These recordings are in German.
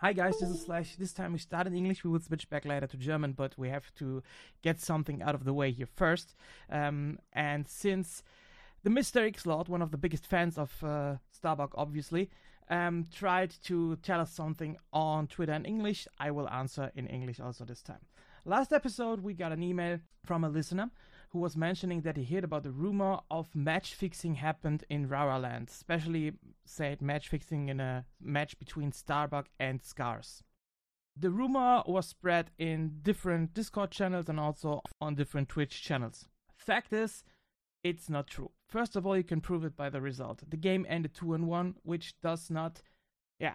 Hi guys, this is Slash. This time we start in English. We will switch back later to German, but we have to get something out of the way here first. Um, and since the Mr. X-Lord, one of the biggest fans of uh, Starbuck, obviously, um, tried to tell us something on Twitter in English, I will answer in English also this time. Last episode, we got an email from a listener who was mentioning that he heard about the rumor of match fixing happened in Raraland, especially said match fixing in a match between Starbuck and Scars. The rumor was spread in different Discord channels and also on different Twitch channels. Fact is, it's not true. First of all, you can prove it by the result. The game ended 2 and 1, which does not yeah,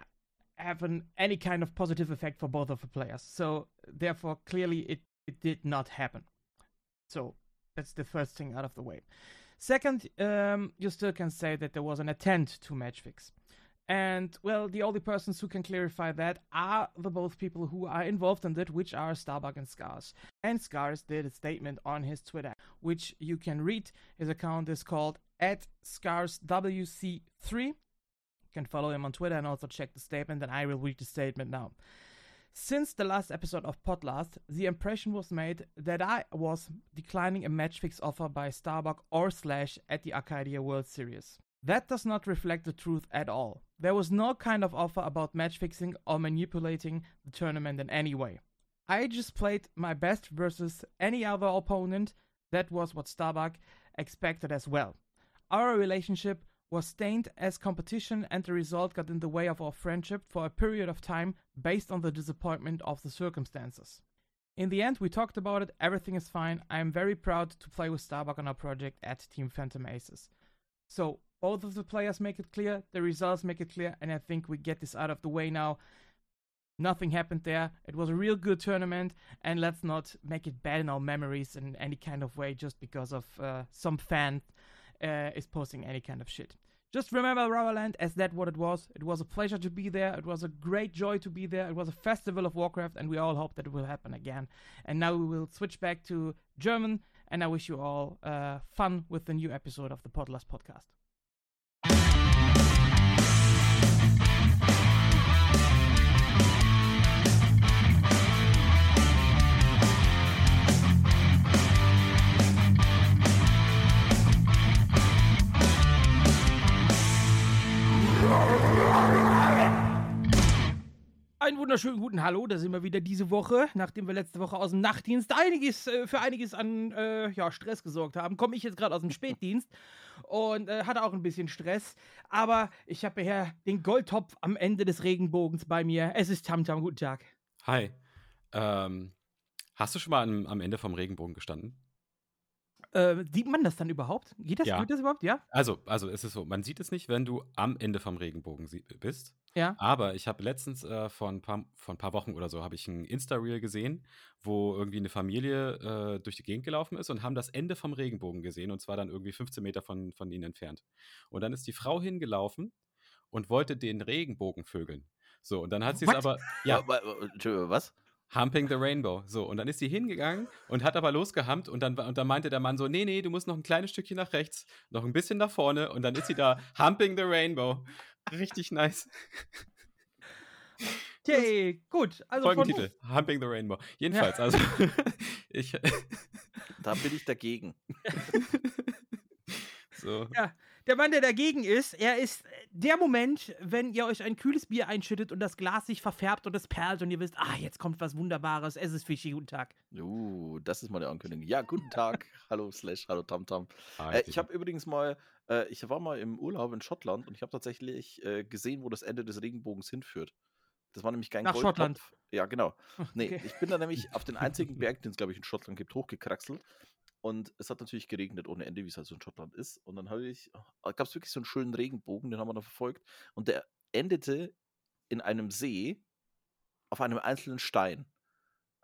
have an, any kind of positive effect for both of the players. So, therefore, clearly it, it did not happen. So, that's the first thing out of the way. Second, um, you still can say that there was an attempt to match fix. And well, the only persons who can clarify that are the both people who are involved in it, which are Starbuck and Scars. And Scars did a statement on his Twitter, which you can read. His account is called at ScarsWC3. You can follow him on Twitter and also check the statement, and I will read the statement now. Since the last episode of Podlast, the impression was made that I was declining a match fix offer by Starbuck or Slash at the Arcadia World Series. That does not reflect the truth at all. There was no kind of offer about match fixing or manipulating the tournament in any way. I just played my best versus any other opponent. That was what Starbuck expected as well. Our relationship was stained as competition and the result got in the way of our friendship for a period of time based on the disappointment of the circumstances. In the end, we talked about it, everything is fine. I am very proud to play with Starbuck on our project at Team Phantom Aces. So, both of the players make it clear, the results make it clear, and I think we get this out of the way now. Nothing happened there. It was a real good tournament, and let's not make it bad in our memories in any kind of way just because of uh, some fan uh, is posting any kind of shit. Just remember Rubberland as that what it was. It was a pleasure to be there. It was a great joy to be there. It was a festival of Warcraft, and we all hope that it will happen again. And now we will switch back to German, and I wish you all uh, fun with the new episode of the Podlast podcast. Einen wunderschönen guten Hallo, da sind wir wieder diese Woche, nachdem wir letzte Woche aus dem Nachtdienst einiges äh, für einiges an äh, ja, Stress gesorgt haben. Komme ich jetzt gerade aus dem Spätdienst und äh, hatte auch ein bisschen Stress, aber ich habe hier den Goldtopf am Ende des Regenbogens bei mir. Es ist Tamtam, guten Tag. Hi. Ähm, hast du schon mal am, am Ende vom Regenbogen gestanden? Äh, sieht man das dann überhaupt? Geht das, Ja. geht das überhaupt? Ja? Also, also es ist so, man sieht es nicht, wenn du am Ende vom Regenbogen sie- bist. Ja. Aber ich habe letztens äh, vor, ein paar, vor ein paar Wochen oder so habe ich ein Insta-Reel gesehen, wo irgendwie eine Familie äh, durch die Gegend gelaufen ist und haben das Ende vom Regenbogen gesehen und zwar dann irgendwie 15 Meter von, von ihnen entfernt. Und dann ist die Frau hingelaufen und wollte den Regenbogen vögeln. So, und dann hat sie es aber, ja, was? Humping the Rainbow. So, und dann ist sie hingegangen und hat aber losgehampt und dann, und dann meinte der Mann so, nee, nee, du musst noch ein kleines Stückchen nach rechts, noch ein bisschen nach vorne und dann ist sie da Humping the Rainbow. Richtig nice. Okay, gut. Also von Folgentitel, Humping the Rainbow. Jedenfalls, also ich, Da bin ich dagegen. so, Ja, der Mann, der dagegen ist, er ist der Moment, wenn ihr euch ein kühles Bier einschüttet und das Glas sich verfärbt und es perlt und ihr wisst, ah, jetzt kommt was Wunderbares, es ist Fischi, guten Tag. Uh, das ist mal eine Ankündigung. Ja, guten Tag. hallo Slash, hallo Tamtam. ah, Äh, ich- ich habe übrigens mal, äh, ich war mal im Urlaub in Schottland und ich habe tatsächlich äh, gesehen, wo das Ende des Regenbogens hinführt. Das war nämlich kein Nach Goldtopf. Schottland. Ja, genau. Nee, Okay. ich bin da nämlich auf den einzigen Berg, den es, glaube ich, in Schottland gibt, hochgekraxelt. Und es hat natürlich geregnet ohne Ende, wie es halt so in Schottland ist. Und dann habe ich, gab es wirklich so einen schönen Regenbogen, den haben wir dann verfolgt. Und der endete in einem See auf einem einzelnen Stein.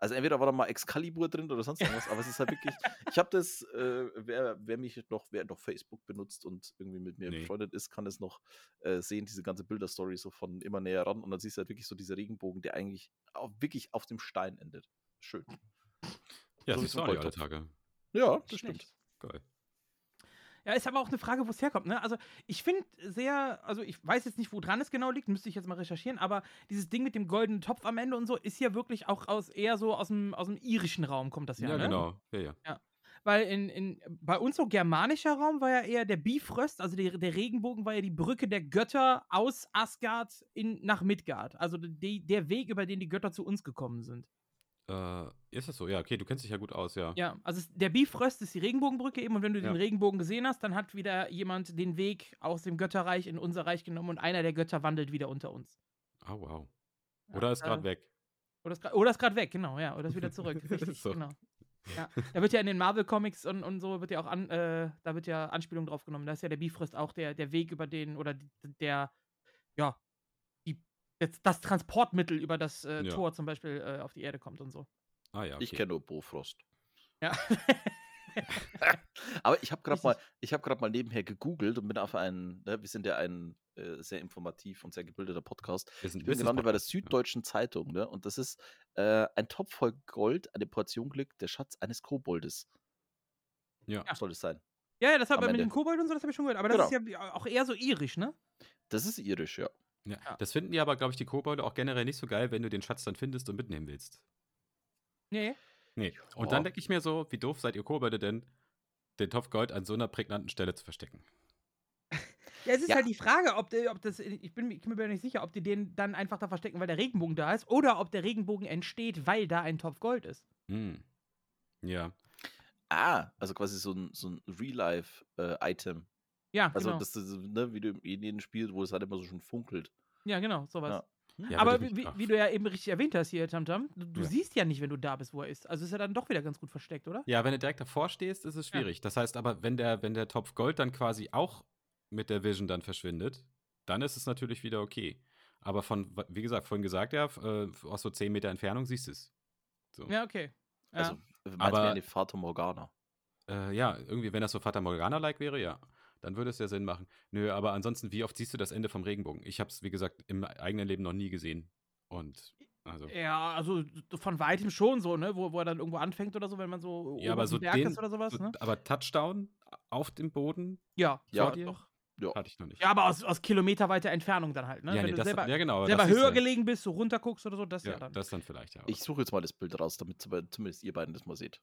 Also entweder war da mal Excalibur drin oder sonst irgendwas, aber es ist halt wirklich, ich habe das, äh, wer, wer mich noch, wer noch Facebook benutzt und irgendwie mit mir Nee. befreundet ist, kann es noch äh, sehen, diese ganze Bilderstory so von immer näher ran und dann siehst du halt wirklich so dieser Regenbogen, der eigentlich auch wirklich auf dem Stein endet. Schön. ja, so du so auch Goldtopf. Tage. Ja, das stimmt. schlecht. Geil. Ja, ist aber auch eine Frage, wo es herkommt. Ne? Also ich finde sehr, also ich weiß jetzt nicht, wo dran es genau liegt, müsste ich jetzt mal recherchieren, aber dieses Ding mit dem goldenen Topf am Ende und so ist ja wirklich auch aus eher so aus dem, aus dem irischen Raum kommt das ja. Ja, ne? genau. Ja, ja. Weil in, in, bei uns so germanischer Raum war ja eher der Bifröst, also der, der Regenbogen war ja die Brücke der Götter aus Asgard in, nach Midgard. Also die, der Weg, über den die Götter zu uns gekommen sind. Äh, ist das so? Ja, okay, du kennst dich ja gut aus, ja. Ja, also der Bifröst ist die Regenbogenbrücke eben und wenn du Ja. den Regenbogen gesehen hast, dann hat wieder jemand den Weg aus dem Götterreich in unser Reich genommen und einer der Götter wandelt wieder unter uns. Oh, wow. Ja, Oder ist gerade äh, weg. Oder ist oder ist gerade weg, genau, ja. Oder ist wieder zurück. Richtig, So. genau. Ja. Da wird ja in den Marvel-Comics und, und so wird ja auch an, äh, da wird ja Anspielung drauf genommen. Da ist ja der Bifrost auch der, der Weg über den, oder der, ja, die, das, Transportmittel über das äh, Ja. Tor zum Beispiel äh, auf die Erde kommt und so. Ah ja, okay. Ich kenne nur Bofrost. Ja. Aber ich habe gerade mal, ich habe gerade mal nebenher gegoogelt und bin auf einen, ne, wir sind ja ein äh, sehr informativ und sehr gebildeter Podcast. Wir sind Ich bin gelandet bei der Business-Podcast, ja. Süddeutschen Zeitung, ne? Und das ist äh, ein Topf voll Gold, eine Portion Glück, der Schatz eines Koboldes. Ja. Soll es sein. Ja, ja, das hat Am mit dem Kobold und so, das habe ich schon gehört. Aber das Genau. ist ja auch eher so irisch, ne? Das ist irisch, ja. Ja. Ja. Das finden die aber, glaube ich, die Kobolde auch generell nicht so geil, wenn du den Schatz dann findest und mitnehmen willst. Nee. Nee. Und Ja. dann denke ich mir so, wie doof seid ihr Kobolde denn, den Topf Gold an so einer prägnanten Stelle zu verstecken? Ja, es ist Ja. halt die Frage, ob, die- ob das, ich bin, mir- ich bin mir nicht sicher, ob die den dann einfach da verstecken, weil der Regenbogen da ist, oder ob der Regenbogen entsteht, weil da ein Topf Gold ist. Hm. Ja. Ah, also quasi so ein, so ein Real-Life-Item. Ja, also, genau. das ist, ne, wie du in jedem Spiel, wo es halt immer so schon funkelt. ja, genau, sowas. Ja. Ja, Aber wie, wie, du ja eben richtig erwähnt hast hier, Tamtam, du, du Ja. siehst ja nicht, wenn du da bist, wo er ist. Also ist er dann doch wieder ganz gut versteckt, oder? Ja, wenn du direkt davor stehst, ist es Ja. schwierig. Das heißt aber, wenn der, wenn der Topf Gold dann quasi auch mit der Vision dann verschwindet, dann ist es natürlich wieder okay. Aber von, wie gesagt, vorhin gesagt, ja, äh, aus so 10 Meter Entfernung siehst du es. So. Ja, okay. Ja. Also, meinst Aber- du eine Fata Morgana? Äh, ja, irgendwie, wenn das so Fata Morgana-like wäre, ja. Dann würde es ja Sinn machen. Nö, aber ansonsten, wie oft siehst du das Ende vom Regenbogen? Ich habe es, wie gesagt, im eigenen Leben noch nie gesehen. Und, also. ja, also so von weitem schon so, ne? Wo, wo er dann irgendwo anfängt oder so, wenn man so Ja, aber so Berg den- ist oder sowas, so, ne? Aber Touchdown auf dem Boden Ja. Ja, dir? doch. Ja. hatte ich noch nicht. Ja, aber aus, aus kilometerweiter Entfernung dann halt, ne? ja, wenn nee, du das, selber, ja, genau. aber selber höher ja- gelegen bist, so runter guckst oder so, das ja, Ja, dann. das dann vielleicht, ja. Ich suche jetzt mal das Bild raus, damit zum- zumindest ihr beiden das mal seht.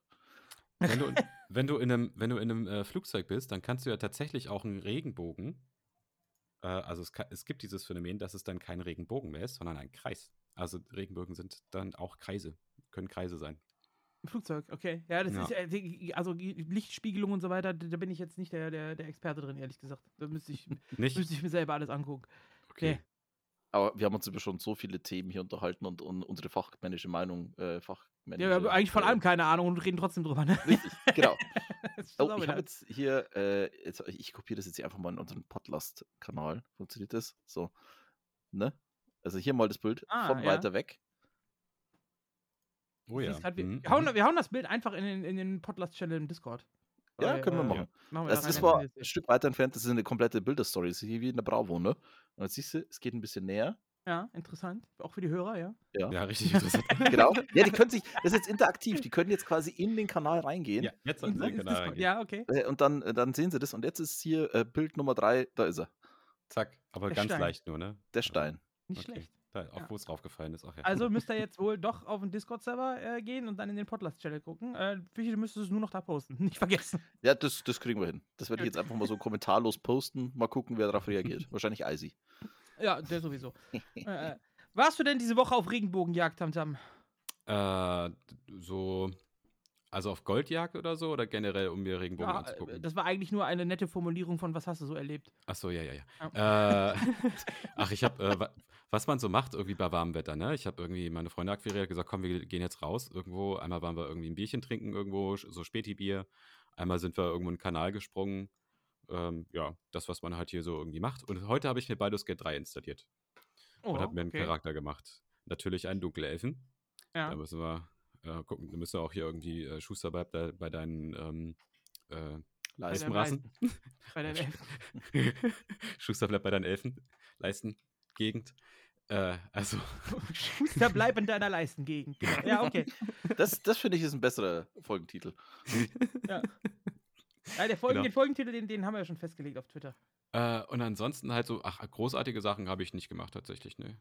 Wenn du, wenn du in einem, wenn du in einem äh, Flugzeug bist, dann kannst du ja tatsächlich auch einen Regenbogen. Äh, also es, ka- es gibt dieses Phänomen, dass es dann kein Regenbogen mehr ist, sondern ein Kreis. Also Regenbögen sind dann auch Kreise, können Kreise sein. Im Flugzeug, okay. Ja, das Ja. ist die- also Lichtspiegelung und so weiter, da bin ich jetzt nicht der, der, der Experte drin, ehrlich gesagt. Da müsste ich, müsste ich mir selber alles angucken. Okay. Aber wir haben uns über schon so viele Themen hier unterhalten und, und unsere fachmännische Meinung, äh, fachmännische, Ja, wir haben eigentlich von äh, allem keine Ahnung und reden trotzdem drüber, ne? Richtig, genau. Oh, ich habe jetzt hier, äh, jetzt, ich kopiere das jetzt hier einfach mal in unseren Podlast-Kanal. Funktioniert das? So. Ne? Also hier mal das Bild Ah, von ja. weiter weg. Oh ja. grad, wir, Mhm, hauen, mhm. wir hauen das Bild einfach in den, in den Podlast-Channel im Discord. Ja, können wir äh, machen. machen wir Das, da das rein, war dann könnt ihr ein Stück weiter entfernt, das ist eine komplette Bilderstory. Das ist hier wie in der Bravo, ne? Und jetzt siehst du, es geht ein bisschen näher. Ja, interessant. Auch für die Hörer, ja. Ja, Ja, richtig interessant. genau. Ja, die können sich, das ist jetzt interaktiv, die können jetzt quasi in den Kanal reingehen. ja, jetzt In- den Kanal reingehen. Ja, okay. Äh, Und dann, äh, dann sehen sie das. Und jetzt ist hier äh, Bild Nummer drei, da ist er. Zack, aber Der ganz Stein. leicht nur, ne? Der Stein. Nicht Okay. schlecht. Da, auf Ja. wo es draufgefallen ist. Ach ja. Also müsst ihr jetzt wohl doch auf den Discord-Server äh, gehen und dann in den Podlast-Channel gucken. Äh, Fischi, du müsstest es nur noch da posten. Nicht vergessen. Ja, das, das kriegen wir hin. Das werde ich jetzt einfach mal so kommentarlos posten. Mal gucken, wer darauf reagiert. Wahrscheinlich Eisi. Ja, der sowieso. äh, äh, warst du denn diese Woche auf Regenbogenjagd, Tamtam? Äh, so, also auf Goldjagd oder so oder generell, um mir Regenbogen Ja, anzugucken? das war eigentlich nur eine nette Formulierung von was hast du so erlebt. Ach so, ja, ja, ja. Äh, ach, ich habe, äh, wa- was man so macht irgendwie bei warmem Wetter, ne? Ich habe irgendwie meine Freunde akquiriert, gesagt, komm, wir gehen jetzt raus irgendwo. Einmal waren wir irgendwie ein Bierchen trinken irgendwo, so Späti-Bier. Einmal sind wir irgendwo in den Kanal gesprungen. Ähm, ja, das, was man halt hier so irgendwie macht. Und heute habe ich mir Baldur's Gate 3 installiert Oh, und habe mir einen okay. Charakter gemacht. Natürlich einen Dunkelelfen. Ja. Da müssen wir äh, gucken, müssen wir auch hier irgendwie, äh, Schuster da bei deinen ähm, äh, Bei Leisten. der Rassen. Bei der Ja, Schuster bleibt bei deinen Elfen, Leisten, Gegend. Äh, also, Schuster, bleib in deiner Leistengegend. Genau. Ja, okay. Das, das finde ich ist ein besserer Folgentitel. Ja. Ja, der Folgen, Genau. den Folgentitel, den, den haben wir ja schon festgelegt auf Twitter. Äh, und ansonsten halt so, ach, großartige Sachen habe ich nicht gemacht tatsächlich, ne.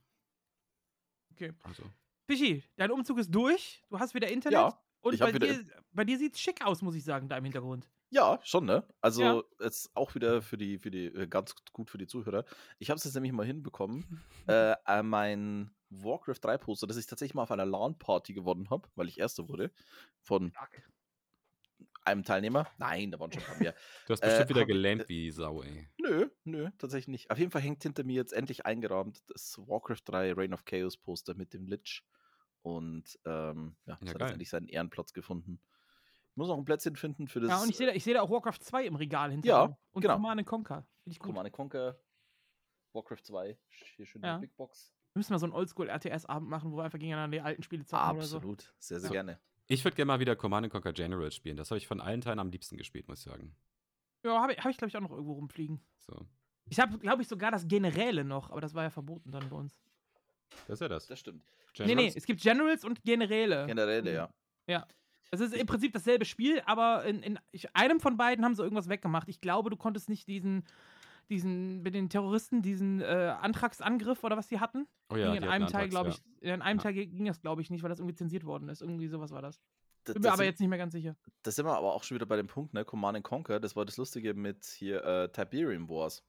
Okay. Also. Fischi, dein Umzug ist durch. Du hast wieder Internet. Ja, Und ich bei wieder dir, bei dir sieht es schick aus, muss ich sagen, da im Hintergrund. Ja, schon, ne? Also Ja. jetzt auch wieder für die, für die, äh, ganz gut für die Zuhörer. Ich habe es jetzt nämlich mal hinbekommen, äh, äh, mein Warcraft 3 Poster, das ich tatsächlich mal auf einer LAN-Party gewonnen habe, weil ich Erster wurde, von einem Teilnehmer. Nein, da waren schon ein paar mehr. Du hast Äh, bestimmt wieder hab- gelähmt wie Sau, ey. Nö, nö, tatsächlich nicht. Auf jeden Fall hängt hinter mir jetzt endlich eingerahmt das Warcraft 3 Reign of Chaos Poster mit dem Lich. Und ähm, ja, Ja, hat geil. jetzt endlich seinen Ehrenplatz gefunden. Ich muss noch ein Plätzchen finden für das Ja, und ich sehe da, ich seh da auch Warcraft 2 im Regal hinter Ja. Und genau. Command and Conquer. Finde ich gut. Command Conquer Warcraft 2. Hier schön Ja. Big Box. Wir müssen mal so einen Oldschool-RTS-Abend machen, wo wir einfach gegeneinander die alten Spiele zocken oder so. Absolut. Sehr, sehr So. gerne. Ich würde gerne mal wieder Command Conquer General spielen. Das habe ich von allen Teilen am liebsten gespielt, muss ich sagen. Ja, habe ich, hab ich glaube ich, auch noch irgendwo rumfliegen. So. Ich habe, glaube ich, sogar das Generäle noch, aber das war ja verboten dann bei uns. Das ist ja das. Das stimmt. Nee, nee, Generals? es gibt Generals und Generäle. Generell, ja. Es ist im Prinzip dasselbe Spiel, aber in, in einem von beiden haben sie irgendwas weggemacht. Ich glaube, du konntest nicht diesen, diesen, mit den Terroristen, diesen äh, Antragsangriff oder was die hatten. Oh ja, ging in einem hatten Teil, Antrags, glaube ja. ich, in einem Ja. Teil ging das, glaube ich, nicht, weil das irgendwie zensiert worden ist. Irgendwie sowas war das. Da, Bin mir aber sind- jetzt nicht mehr ganz sicher. Da sind wir aber auch schon wieder bei dem Punkt, ne? Command Conquer, das war das Lustige mit hier äh, Tiberium Wars.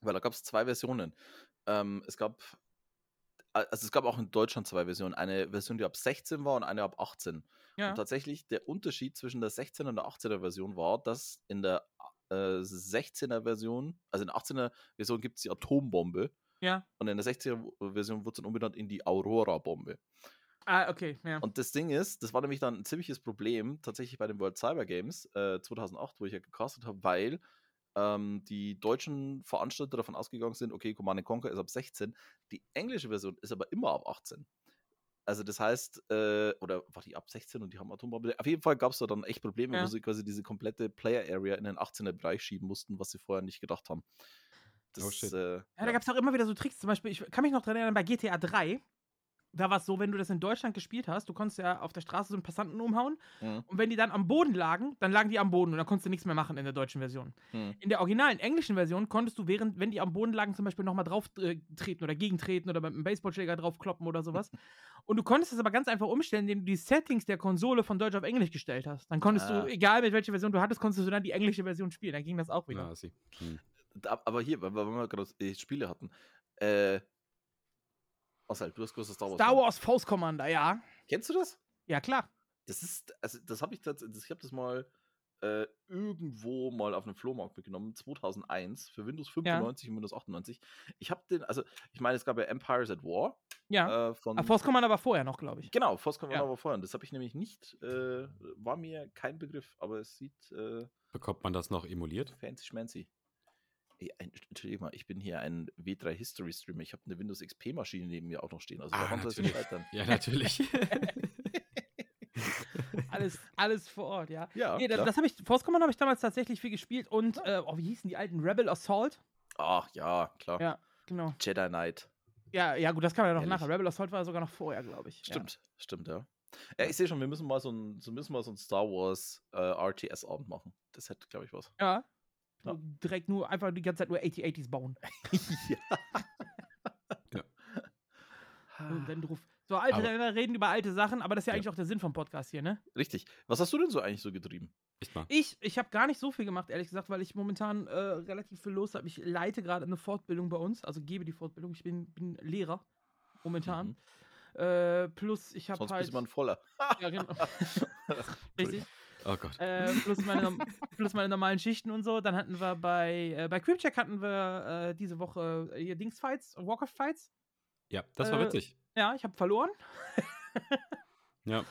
Weil da gab es zwei Versionen. Ähm, es gab, also es gab auch in Deutschland zwei Versionen. Eine Version, die ab 16 war und eine ab 18. Ja. Und tatsächlich der Unterschied zwischen der 16er und der 18er Version war, dass in der äh, 16er Version, also in der 18er Version gibt es die Atombombe Ja. und in der 16er Version wurde es dann umbenannt in die Aurora-Bombe. Ah, okay, ja. Und das Ding ist, das war nämlich dann ein ziemliches Problem tatsächlich bei den World Cyber Games äh, 2008, wo ich ja gecastet habe, weil ähm, die deutschen Veranstalter davon ausgegangen sind, okay, Command Conquer ist ab 16, die englische Version ist aber immer ab 18. Also das heißt, äh, oder war die ab 16 und die haben Atombombe? Auf jeden Fall gab es da dann echt Probleme, Ja. wo sie quasi diese komplette Player Area in den 18er Bereich schieben mussten, was sie vorher nicht gedacht haben. Das, Oh. Äh, Ja, da gab es auch immer wieder so Tricks. Zum Beispiel, ich kann mich noch dran erinnern, bei GTA 3, da war es so, wenn du das in Deutschland gespielt hast, du konntest ja auf der Straße so einen Passanten umhauen Mhm. und wenn die dann am Boden lagen, dann lagen die am Boden und dann konntest du nichts mehr machen in der deutschen Version. Mhm. In der originalen englischen Version konntest du, während, wenn die am Boden lagen, zum Beispiel nochmal drauf äh, treten oder gegentreten oder mit einem Baseballschläger draufkloppen oder sowas. und du konntest es aber ganz einfach umstellen, indem du die Settings der Konsole von Deutsch auf Englisch gestellt hast. Dann konntest Ah. du, egal mit welcher Version du hattest, konntest du dann die englische Version spielen. Dann ging das auch wieder. Ja, sie. Hm. Aber hier, weil wir gerade äh, Spiele hatten. Äh, Marcel, du hast großes Star Wars. Star. Wars Force Commander, ja. Kennst du das? Ja, klar. Das ist, also das habe ich tatsächlich, ich habe das mal äh, irgendwo mal auf einem Flohmarkt mitgenommen, 2001, für Windows 95 und Windows 98. Ich habe den, also ich meine, es gab ja Empires at War Ja. äh, von. Ah, Force Commander war vorher noch, glaube ich. Genau, Force Commander Ja. war vorher. Das habe ich nämlich nicht, äh, war mir kein Begriff, aber es sieht äh, Bekommt man das noch emuliert? fancy schmancy. Ey, ein- Entschuldigung mal, ich bin hier ein W3 History Streamer. Ich habe eine Windows XP Maschine neben mir auch noch stehen. Also Ah, woran soll es natürlich. scheitern? Ja, natürlich. Alles, alles vor Ort, ja. Ja, nee, das, das habe ich, Force Commander habe ich damals tatsächlich viel gespielt und, äh, oh, wie hießen die alten? Rebel Assault? Ach ja, klar. Ja, genau. Jedi Knight. Ja, ja, gut, das kann man ja noch Ehrlich. nachher. Rebel Assault war sogar noch vorher, glaube ich. Stimmt, stimmt, ja. Ja, ich sehe schon, wir müssen mal so ein, so müssen mal so ein Star Wars äh, RTS-Abend machen. Das hätte, glaube ich, was. Ja. Ja. Direkt nur, einfach die ganze Zeit nur 8080s bauen. ja. Und dann drauf. So, alte Aber- Männer reden über alte Sachen, aber das ist ja Ja. eigentlich auch der Sinn vom Podcast hier, ne? Richtig. Was hast du denn so eigentlich so getrieben? Echt mal. Ich, ich habe gar nicht so viel gemacht, ehrlich gesagt, weil ich momentan äh, relativ viel los habe. Ich leite gerade eine Fortbildung bei uns, also gebe die Fortbildung. Ich bin, bin Lehrer momentan. Mhm. Äh, plus ich habe Sonst halt. bist man voller. ja, genau. Richtig. Oh Gott. Äh, plus, meine, plus meine normalen Schichten und so. Dann hatten wir bei, äh, bei Creepcheck hatten wir äh, diese Woche äh, hier Dingsfights, Walker-Fights. Ja, das war äh, witzig. Ja, ich habe verloren. Ja.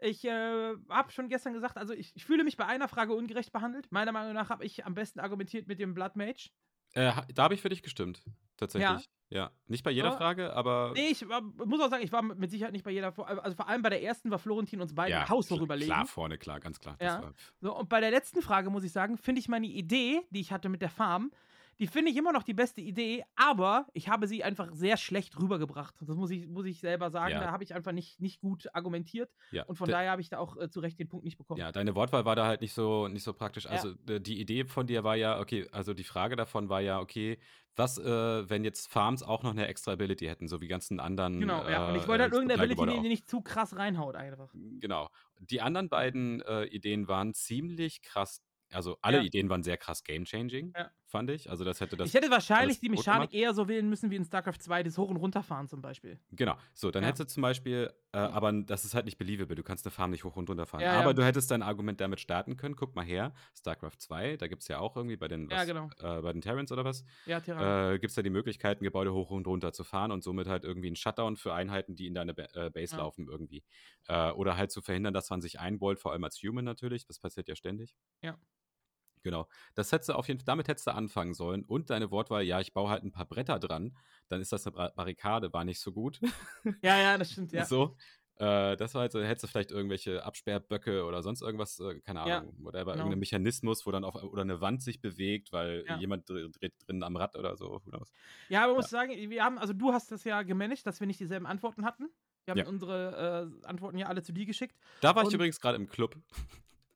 Ich äh, habe schon gestern gesagt, also ich, ich fühle mich bei einer Frage ungerecht behandelt. Meiner Meinung nach habe ich am besten argumentiert mit dem Blood Mage. Äh, da habe ich für dich gestimmt. Tatsächlich. Ja. Nicht bei jeder Aber- Frage, aber. Nee, ich war, muss auch sagen, ich war mit Sicherheit nicht bei jeder, Vor- also vor allem bei der ersten war Florentin uns beiden ja, klar- überlegen. Klar, vorne, klar, ganz klar. Ja. So, und bei der letzten Frage muss ich sagen, finde ich meine Idee, die ich hatte mit der Farm, die finde ich immer noch die beste Idee, aber ich habe sie einfach sehr schlecht rübergebracht. Das muss ich, muss ich selber sagen. Ja. Da habe ich einfach nicht, nicht gut argumentiert. Ja, Und von de- daher habe ich da auch äh, zu Recht den Punkt nicht bekommen. Ja, deine Wortwahl war da halt nicht so, nicht so praktisch. Ja. Also äh, die Idee von dir war ja, okay, also die Frage davon war ja, okay, was, äh, wenn jetzt Farms auch noch eine extra Ability hätten, so wie ganzen anderen. Genau, ja. Und ich äh, wollte halt äh, irgendeine Ability auch. die nicht zu krass reinhaut, einfach. Genau. Die anderen beiden äh, Ideen waren ziemlich krass. Also alle Ja. Ideen waren sehr krass game-changing, Ja. Fand ich. Also das hätte das. ich hätte wahrscheinlich die Mechanik eher so wählen müssen wie in StarCraft 2, das Hoch- und Runterfahren zum Beispiel. Genau. So, dann Ja. hättest du zum Beispiel, äh, aber das ist halt nicht believable. Du kannst eine Farm nicht hoch und runter fahren. Ja, ja. aber du hättest dein Argument damit starten können. Guck mal her, StarCraft 2, da gibt es ja auch irgendwie bei den, Ja, was, genau. äh, bei den Terrans oder was, Ja, Terran. äh, gibt es ja die Möglichkeiten, Gebäude hoch und runter zu fahren und somit halt irgendwie einen Shutdown für Einheiten, die in deine ba äh, Base Ja. laufen irgendwie. Äh, oder halt zu verhindern, dass man sich einballt, vor allem als Human natürlich. Das passiert ja ständig. Ja. Genau. Das hättest du auf jeden Fall, damit hättest du anfangen sollen. Und deine Wortwahl, ja, ich baue halt ein paar Bretter dran, dann ist das eine Barrikade, war nicht so gut. ja, ja, das stimmt, ja. So. Äh, das war halt, so, hättest du vielleicht irgendwelche Absperrböcke oder sonst irgendwas, äh, keine Ja, Ahnung, whatever, genau. irgendein Mechanismus, wo dann auf oder eine Wand sich bewegt, weil Ja. jemand dr dreht drin am Rad oder so. Ja, aber man muss sagen, wir haben, also du hast das ja gemanagt, dass wir nicht dieselben Antworten hatten. Wir haben Ja. unsere äh, Antworten ja alle zu dir geschickt. Da war ich Und- übrigens gerade im Club.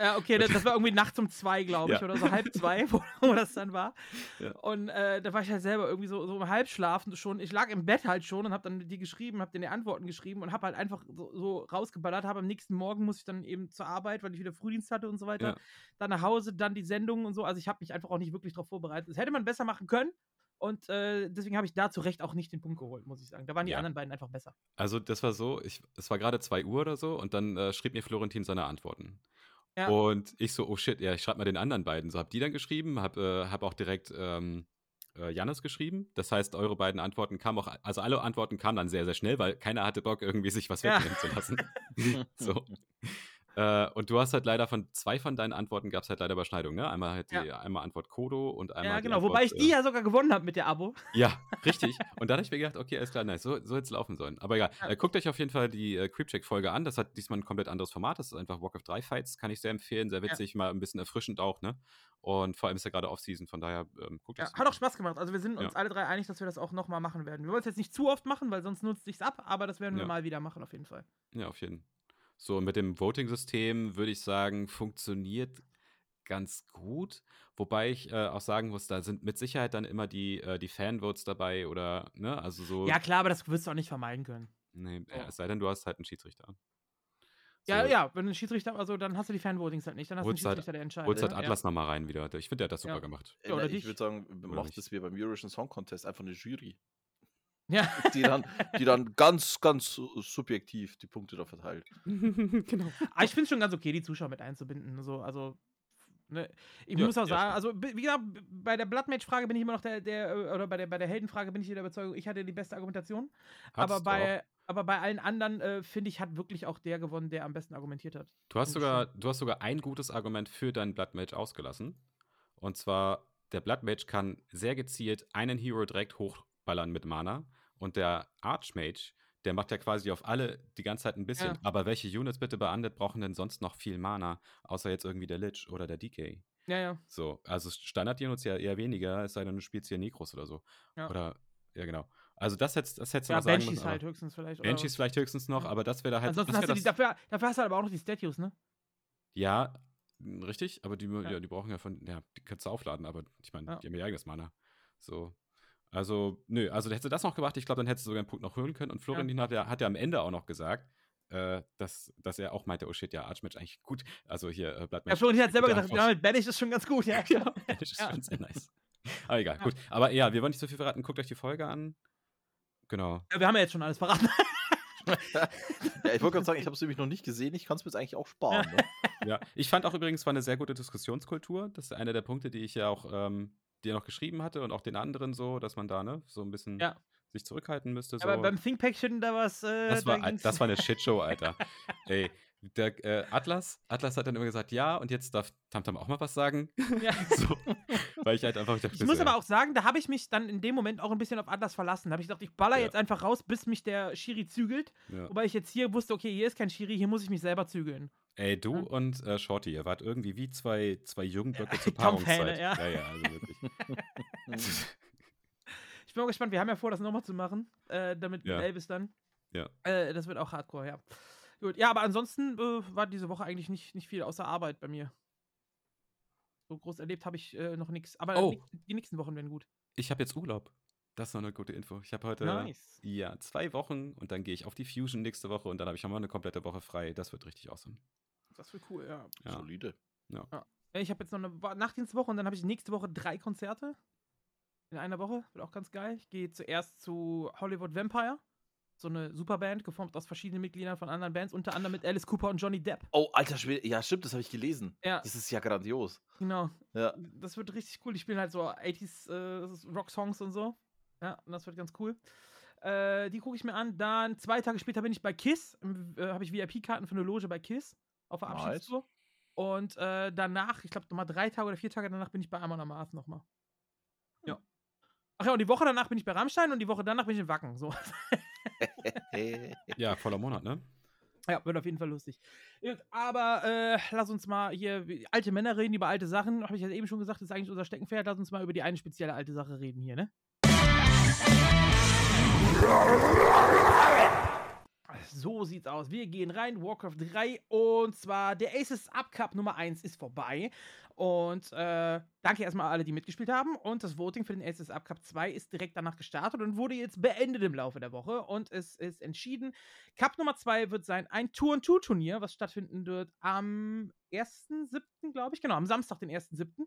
Äh, okay, das, das war irgendwie nachts um zwei, glaube ich, Ja. oder so halb zwei, wo, wo das dann war. Ja. Und äh, da war ich halt selber irgendwie so, so im Halbschlaf schon. Ich lag im Bett halt schon und habe dann die geschrieben, habe dir die Antworten geschrieben und habe halt einfach so, so rausgeballert. Habe am nächsten Morgen muss ich dann eben zur Arbeit, weil ich wieder Frühdienst hatte und so weiter. Ja. Dann nach Hause, dann die Sendung und so. Also ich habe mich einfach auch nicht wirklich darauf vorbereitet. Das hätte man besser machen können. Und äh, deswegen habe ich da zu Recht auch nicht den Punkt geholt, muss ich sagen. Da waren die Ja. anderen beiden einfach besser. Also das war so, ich, es war gerade 2 Uhr oder so und dann äh, schrieb mir Florentin seine Antworten. Ja. Und ich so, oh shit, ja, ich schreibe mal den anderen beiden. So hab die dann geschrieben, hab, äh, hab auch direkt ähm, äh, Jannis geschrieben. Das heißt, eure beiden Antworten kamen auch, also alle Antworten kamen dann sehr, sehr schnell, weil keiner hatte Bock, irgendwie sich was Ja. wegnehmen zu lassen. so. Äh, und du hast halt leider von zwei von deinen Antworten gab es halt leider Überschneidungen, ne? Einmal halt die, Ja. einmal Antwort Kodo und einmal. Ja, genau. Antwort, Wobei ich die äh, ja sogar gewonnen habe mit der Abo. ja, richtig. Und dann habe ich mir gedacht, okay, alles klar, nice. So, so hätte es laufen sollen. Aber egal. Ja. Äh, guckt euch auf jeden Fall die äh, Creepcheck-Folge an. Das hat diesmal ein komplett anderes Format. Das ist einfach Walk of 3 Fights. Kann ich sehr empfehlen. Sehr witzig, mal ein bisschen erfrischend auch, ne? Und vor allem ist ja gerade Off-Season, von daher ähm, guckt Ja, hat auch Spaß gemacht. Also wir sind uns Ja. alle drei einig, dass wir das auch nochmal machen werden. Wir wollen es jetzt nicht zu oft machen, weil sonst nutzt sich's ab, aber das werden wir Ja. mal wieder machen, auf jeden Fall. Ja, auf jeden Fall. So, mit dem Voting-System würde ich sagen, funktioniert ganz gut. Wobei ich äh, auch sagen muss, da sind mit Sicherheit dann immer die, äh, die Fanvotes dabei oder, ne? Also so. Ja, klar, aber das wirst du auch nicht vermeiden können. Nee, Oh. ja, es sei denn, du hast halt einen Schiedsrichter. Ja, So, ja, wenn du einen Schiedsrichter, also dann hast du die Fanvotings halt nicht, dann hast du einen halt- Schiedsrichter, der entscheidet. Holst halt ja. Atlas nochmal rein wieder. Ich finde, der hat das super Ja. gemacht. Ja, oder ich würde sagen, macht das wie beim Eurovision Song Contest einfach eine Jury, Ja, die dann, die dann ganz, ganz su- subjektiv die Punkte da verteilt. genau. aber ich finde es schon ganz okay, die Zuschauer mit einzubinden. So, also, ne, ich Ja, muss auch ja, sagen, also, wie gesagt, bei der Bloodmatch-Frage bin ich immer noch der, der, oder bei der, bei der Heldenfrage bin ich der Überzeugung, ich hatte die beste Argumentation. aber bei, aber bei allen anderen, äh, finde ich, hat wirklich auch der gewonnen, der am besten argumentiert hat. Du hast, sogar, du hast sogar ein gutes Argument für deinen Bloodmage ausgelassen. Und zwar, der Bloodmage kann sehr gezielt einen Hero direkt hochballern mit Mana. Und der Archmage, der macht ja quasi auf alle die ganze Zeit ein bisschen. Ja. Aber welche Units bitte bei Undead brauchen denn sonst noch viel Mana? Außer jetzt irgendwie der Lich oder der DK. Ja, ja. So, also Standard-Units ja eher weniger, es sei denn, du spielst hier Necros oder so. Ja. Oder, ja genau. Also das hättest, das hättest du Ja, mal sagen Banshees müssen. halt höchstens vielleicht. Banshees vielleicht höchstens noch, Ja. aber das wäre da halt. Ansonsten hast du die, dafür, dafür hast du aber auch noch die Statues, ne? Ja, richtig, aber die, ja. Ja. die brauchen ja von, ja, die kannst du aufladen, aber ich meine, Ja. die haben ihr eigenes Mana. So. Also, nö, also hättest du das noch gebracht, ich glaube, dann hättest du sogar einen Punkt noch holen können. Und Florentin hat, ja, hat ja am Ende auch noch gesagt, äh, dass, dass er auch meinte, oh shit, ja, Archmatch eigentlich gut. Also hier, äh, Bloodmatch. Ja, Florentin hat selber gesagt, ja, mit Banish ist schon ganz gut, ja. Ja, das ist Ja. schon sehr nice. Aber egal, Ja. gut. Aber ja, wir wollen nicht so viel verraten. Guckt euch die Folge an. Genau. Ja, Wir haben ja jetzt schon alles verraten. Ja, ich wollte gerade sagen, ich habe es nämlich noch nicht gesehen, ich kann es mir jetzt eigentlich auch sparen. Ne? Ja, ich fand auch übrigens, war eine sehr gute Diskussionskultur. Das ist einer der Punkte, die ich ja auch ähm, dir noch geschrieben hatte und auch den anderen so, dass man da ne, so ein bisschen Ja. sich zurückhalten müsste. So. Aber beim ThinkPackchen, da was. Äh, das, da war, ging's- das war eine Shitshow, Alter. Ey, der äh, Atlas, Atlas hat dann immer gesagt, ja, und jetzt darf Tamtam auch mal was sagen. Ja. so, weil ich halt einfach dachte, Ich muss aber auch sagen, da habe ich mich dann in dem Moment auch ein bisschen auf Atlas verlassen. Da habe ich gedacht, ich baller Ja. jetzt einfach raus, bis mich der Schiri zügelt. ja. Wobei ich jetzt hier wusste, okay, hier ist kein Schiri, hier muss ich mich selber zügeln. Ey, du Ja. und äh, Shorty, ihr wart irgendwie wie zwei, zwei Jungböcke zur Paarungszeit. Ja. ja, ja, also wirklich. Ich bin mal gespannt, wir haben ja vor, das nochmal zu machen, äh, damit mit Elvis dann. Ja. Äh, das wird auch hardcore, ja. Gut, ja, aber ansonsten äh, war diese Woche eigentlich nicht, nicht viel außer Arbeit bei mir. So groß erlebt habe ich äh, noch nichts. Aber Oh. die nächsten Wochen werden gut. Ich habe jetzt Urlaub. Das ist noch eine gute Info. Ich habe heute Nice. ja zwei Wochen und dann gehe ich auf die Fusion nächste Woche und dann habe ich nochmal eine komplette Woche frei. Das wird richtig awesome. Das wird cool, ja. Ja. Solide. Ich habe jetzt noch eine Nachtdienstwoche und dann habe ich nächste Woche drei Konzerte. In einer Woche. Wird auch ganz geil. Ich gehe zuerst zu Hollywood Vampire. So eine Superband, geformt aus verschiedenen Mitgliedern von anderen Bands, unter anderem mit Alice Cooper und Johnny Depp. Oh, alter Schwede. Ja, stimmt, das habe ich gelesen. Ja, Das ist ja grandios. genau. Ja. Das wird richtig cool. Die spielen halt so 80s äh, Rock-Songs und so. Ja, und das wird ganz cool. Äh, die gucke ich mir an. Dann zwei Tage später bin ich bei Kiss. Äh, Habe ich VIP-Karten für eine Loge bei Kiss auf der Nice. Abschiedstour. Und äh, danach, ich glaube nochmal drei Tage oder vier Tage danach bin ich bei Amon Amarth nochmal. Ja. Ach ja, und die Woche danach bin ich bei Rammstein und die Woche danach bin ich in Wacken. So. Ja, voller Monat, ne? Ja, wird auf jeden Fall lustig. Aber äh, lass uns mal hier, alte Männer reden über alte Sachen. Habe ich ja eben schon gesagt, das ist eigentlich unser Steckenpferd. Lass uns mal über die eine spezielle alte Sache reden hier, ne? So sieht's aus. Wir gehen rein, Warcraft 3 und zwar der Aces Up Cup Nummer 1 ist vorbei. Und äh, danke erstmal alle, die mitgespielt haben. Und das Voting für den Up Cup 2 ist direkt danach gestartet und wurde jetzt beendet im Laufe der Woche. Und es ist entschieden, Cup Nummer 2 wird sein ein Tour-and-Tour-Turnier, was stattfinden wird am 1.7., glaube ich. Genau, am Samstag, den 1.7.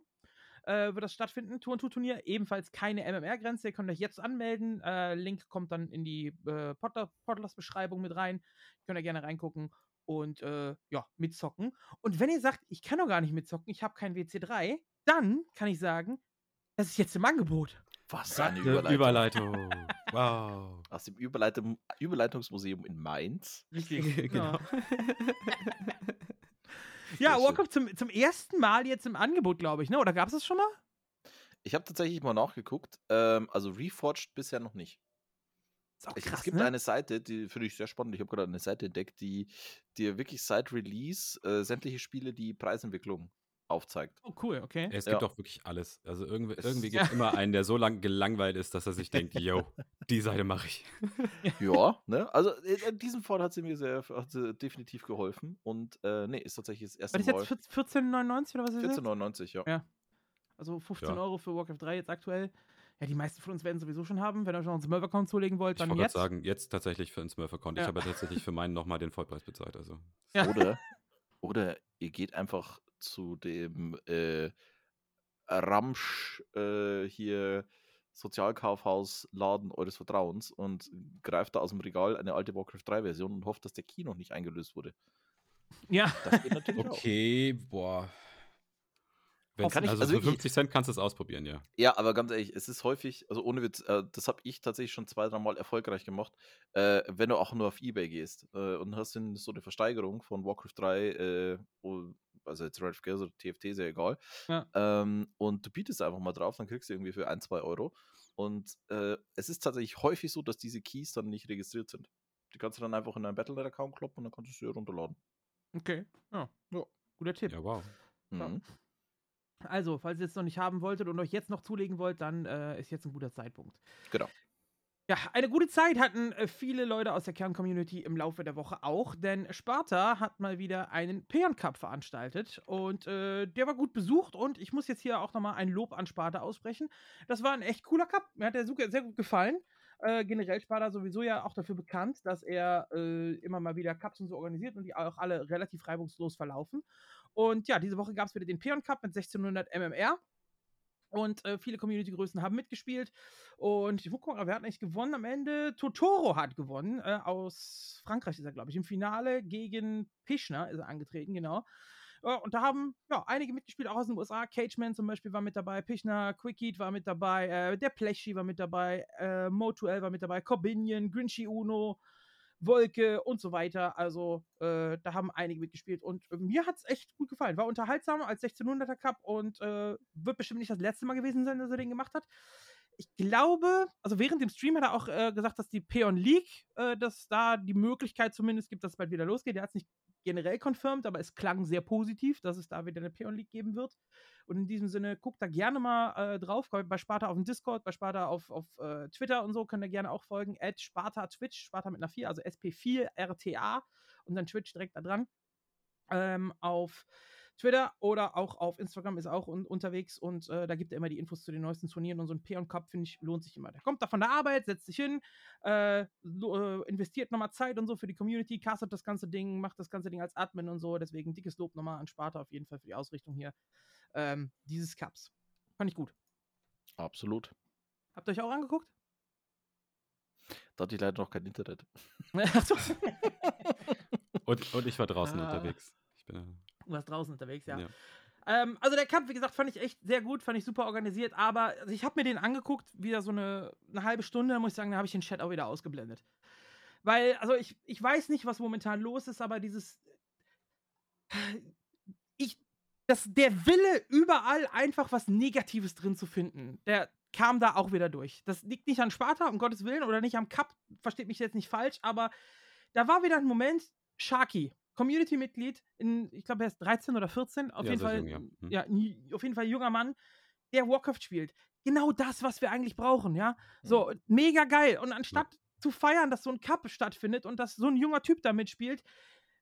Äh, wird das stattfinden. Tour-and-Tour-Turnier. Ebenfalls keine MMR-Grenze. Ihr könnt euch jetzt anmelden. Äh, Link kommt dann in die äh, Podcast-Beschreibung mit rein. Könnt ihr gerne reingucken und äh, ja, mitzocken. Und wenn ihr sagt, ich kann doch gar nicht mitzocken, ich habe kein WC3, dann kann ich sagen, das ist jetzt im Angebot. Was für eine Überleitung. Überleitung. wow. Aus dem Überleitung, Überleitungsmuseum in Mainz. Richtig. Genau. Ja, Sehr schön. Warcraft zum, zum ersten Mal jetzt im Angebot, glaube ich, ne? Oder gab es das schon mal? Ich habe tatsächlich mal nachgeguckt. Ähm, also Reforged bisher noch nicht. Auch Ich, krass, es gibt ne? eine Seite, die finde ich sehr spannend. Ich habe gerade eine Seite entdeckt, die dir wirklich seit Release äh, sämtliche Spiele die Preisentwicklung aufzeigt. Oh, cool, okay. Es Ja. gibt auch wirklich alles. Also irgendwie, Es- irgendwie Ja. gibt es immer einen, der so lang gelangweilt ist, dass er sich denkt, yo, die Seite mache ich. Ja, ne? Also in, in diesem Fall hat sie mir sehr hat sie definitiv geholfen. Und äh, nee, ist tatsächlich das erste War das Mal. jetzt 14,99 oder was ist das? 14,99, ja. Ja. Also 15 Ja. Euro für Warcraft 3 jetzt aktuell. Ja, die meisten von uns werden sowieso schon haben. Wenn ihr euch noch einen Smurf-Account zulegen wollt, Ich dann wollte gerade jetzt. sagen, jetzt tatsächlich für einen Smurf-Account. Ich Ja. habe ja tatsächlich für meinen nochmal den Vollpreis bezahlt. Also. Ja. Oder, oder ihr geht einfach zu dem äh, Ramsch äh, hier Sozialkaufhausladen eures Vertrauens und greift da aus dem Regal eine alte Warcraft 3 Version und hofft, dass der Key noch nicht eingelöst wurde. Ja. Das geht natürlich auch. Okay, boah. Wenn's, Kann ich- also, also für wirklich- 50 Cent kannst du es ausprobieren, ja. Ja, aber ganz ehrlich, es ist häufig, also ohne Witz, äh, das habe ich tatsächlich schon zwei, drei Mal erfolgreich gemacht, äh, wenn du auch nur auf Ebay gehst äh, und hast dann so eine Versteigerung von Warcraft 3, äh, also jetzt Red of Gears oder TFT, ist ja egal, Ja. ähm, und du bietest einfach mal drauf, dann kriegst du irgendwie für ein, zwei Euro und äh, es ist tatsächlich häufig so, dass diese Keys dann nicht registriert sind. Die kannst du dann einfach in deinen Battlenet-Account kloppen und dann kannst du sie runterladen. Okay. Ja. Ja. Guter Tipp. Ja, wow. Ja. Also, falls ihr es noch nicht haben wolltet und euch jetzt noch zulegen wollt, dann äh, ist jetzt ein guter Zeitpunkt. Genau. Ja, eine gute Zeit hatten äh, viele Leute aus der Kern-Community im Laufe der Woche auch, denn Sparta hat mal wieder einen Peon Cup veranstaltet und äh, der war gut besucht und ich muss jetzt hier auch nochmal ein Lob an Sparta aussprechen. Das war ein echt cooler Cup. Mir hat der super- sehr gut gefallen. Äh, generell Sparta sowieso ja auch dafür bekannt, dass er äh, immer mal wieder Cups und so organisiert und die auch alle relativ reibungslos verlaufen. Und ja, diese Woche gab es wieder den Peon Cup mit 1600 MMR. Und äh, viele Community-Größen haben mitgespielt. Und ich guck mal, wer hat eigentlich gewonnen am Ende? Totoro hat gewonnen. Äh, aus Frankreich ist er, glaube ich. Im Finale gegen Pischner ist er angetreten, genau. Äh, und da haben ja, einige mitgespielt, auch aus den USA. Cageman zum Beispiel war mit dabei, Pichner, Quickeat war mit dabei, äh, der Pleschi war mit dabei, äh, Motuel war mit dabei, Corbinian, Grinchy Uno, Wolke und so weiter. Also äh, da haben einige mitgespielt und äh, mir hat es echt gut gefallen. War unterhaltsam als 1600er Cup und äh, wird bestimmt nicht das letzte Mal gewesen sein, dass er den gemacht hat. Ich glaube, also während dem Stream hat er auch äh, gesagt, dass die Peon League, äh, dass da die Möglichkeit zumindest gibt, dass es bald wieder losgeht. Er hat es nicht generell confirmed, aber es klang sehr positiv, dass es da wieder eine Peon League geben wird. Und in diesem Sinne, guckt da gerne mal äh, drauf. Bei Sparta auf dem Discord, bei Sparta auf, auf äh, Twitter und so könnt ihr gerne auch folgen. At Sparta Twitch, Sparta mit einer 4, also SP4RTA und dann Twitch direkt da dran. Ähm, auf Twitter oder auch auf Instagram ist auch un unterwegs und äh, da gibt er immer die Infos zu den neuesten Turnieren und so ein Peon Cup, finde ich, lohnt sich immer. Der kommt da von der Arbeit, setzt sich hin, äh, äh, investiert nochmal Zeit und so für die Community, castet das ganze Ding, macht das ganze Ding als Admin und so. Deswegen dickes Lob nochmal an Sparta auf jeden Fall für die Ausrichtung hier ähm, dieses Cups. Fand ich gut. Absolut. Habt ihr euch auch angeguckt? Da hatte ich leider noch kein Internet. und, und ich war draußen Ah. unterwegs. Ich bin, warst draußen unterwegs, ja. ja. Ähm, also der Kampf, wie gesagt, fand ich echt sehr gut, fand ich super organisiert, aber also ich habe mir den angeguckt, wieder so eine, eine halbe Stunde, da muss ich sagen, da habe ich den Chat auch wieder ausgeblendet. Weil, also ich, ich weiß nicht, was momentan los ist, aber dieses. Ich, das, der Wille, überall einfach was Negatives drin zu finden, der kam da auch wieder durch. Das liegt nicht an Sparta, um Gottes Willen, oder nicht am Cup, versteht mich jetzt nicht falsch, aber da war wieder ein Moment, Sharky, Community-Mitglied, in, ich glaube, er ist 13 oder 14, auf Ja, jeden Fall, jung, ja. Hm. ja, auf jeden Fall junger Mann, der Warcraft spielt. Genau das, was wir eigentlich brauchen, ja. So, mega geil. Und anstatt zu feiern, dass so ein Cup stattfindet und dass so ein junger Typ da mitspielt,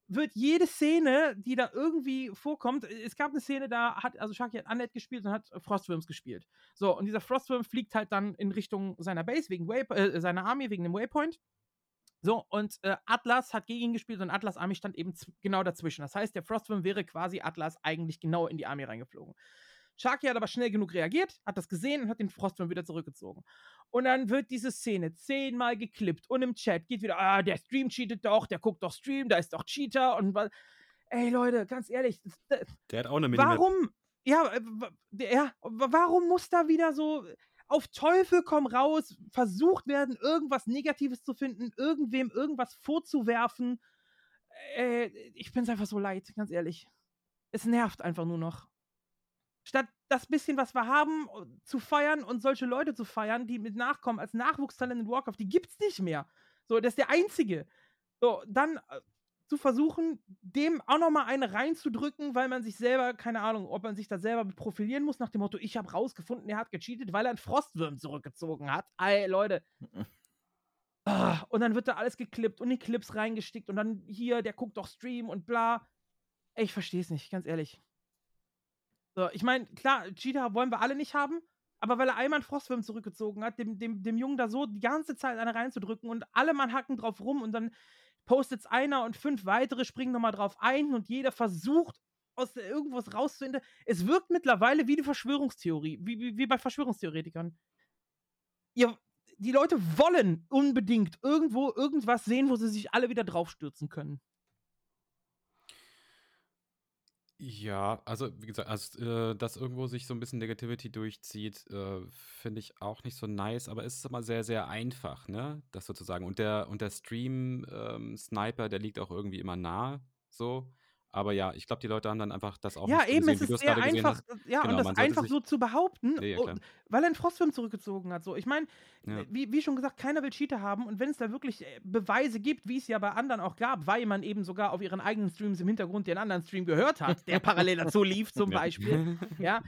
wird jede Szene, die da irgendwie vorkommt, es gab eine Szene, da hat, also Shaki hat Undead gespielt und hat Frostworms gespielt. So, und dieser Frostworm fliegt halt dann in Richtung seiner Base, wegen Way, äh, seiner Army, wegen dem Waypoint. So, und äh, Atlas hat gegen ihn gespielt und Atlas Army stand eben genau dazwischen. Das heißt, der Frostworm wäre quasi Atlas eigentlich genau in die Army reingeflogen. Sharky hat aber schnell genug reagiert, hat das gesehen und hat den Frostworm wieder zurückgezogen. Und dann wird diese Szene zehnmal geklippt und im Chat geht wieder, ah, der Stream cheatet doch, der guckt doch Stream, da ist doch Cheater und was. Ey Leute, ganz ehrlich, das- Der hat auch eine Minimap. warum, ja, äh, ja, wa- warum muss da wieder so auf Teufel komm raus versucht werden, irgendwas Negatives zu finden, irgendwem irgendwas vorzuwerfen? Äh, ich bin's einfach so leid, ganz ehrlich. Es nervt einfach nur noch. Statt das bisschen, was wir haben, äh, zu feiern und solche Leute zu feiern, die mit nachkommen als Nachwuchstalent in Warcraft, die gibt's nicht mehr. So, das ist der einzige. So, dann äh, zu versuchen, dem auch nochmal eine reinzudrücken, weil man sich selber, keine Ahnung, ob man sich da selber profilieren muss, nach dem Motto, ich habe rausgefunden, er hat gecheatet, weil er einen Frostwurm zurückgezogen hat. Ey, Leute. Ah, und dann wird da alles geklippt und in Clips reingestickt und dann hier, der guckt doch Stream und bla. Ey, ich verstehe es nicht, ganz ehrlich. So, ich meine, klar, Cheater wollen wir alle nicht haben, aber weil er einmal einen Frostwurm zurückgezogen hat, dem, dem, dem Jungen da so die ganze Zeit eine reinzudrücken und alle Mann hacken drauf rum und dann postet's einer und fünf weitere springen nochmal drauf ein und jeder versucht, aus irgendwas rauszufinden. Es wirkt mittlerweile wie die Verschwörungstheorie, wie, wie, wie bei Verschwörungstheoretikern. Ihr, die Leute wollen unbedingt irgendwo irgendwas sehen, wo sie sich alle wieder draufstürzen können. Ja, also wie gesagt, also, äh, dass irgendwo sich so ein bisschen Negativity durchzieht, äh, finde ich auch nicht so nice, aber es ist immer sehr, sehr einfach, ne? Das sozusagen. Und der, und der Stream-Sniper, der liegt auch irgendwie immer nah, so. Aber ja, ich glaube, die Leute haben dann einfach das auch Ja, eben, gesehen, es ist sehr gesehen einfach, hast. ja, Genau, und das einfach so zu behaupten, Ja, ja, oh, weil er einen Frostwurm zurückgezogen hat. So, ich meine, Ja. wie, wie schon gesagt, keiner will Cheater haben und wenn es da wirklich äh, Beweise gibt, wie es ja bei anderen auch gab, weil man eben sogar auf ihren eigenen Streams im Hintergrund den anderen Stream gehört hat, der parallel dazu lief zum. Beispiel, ja,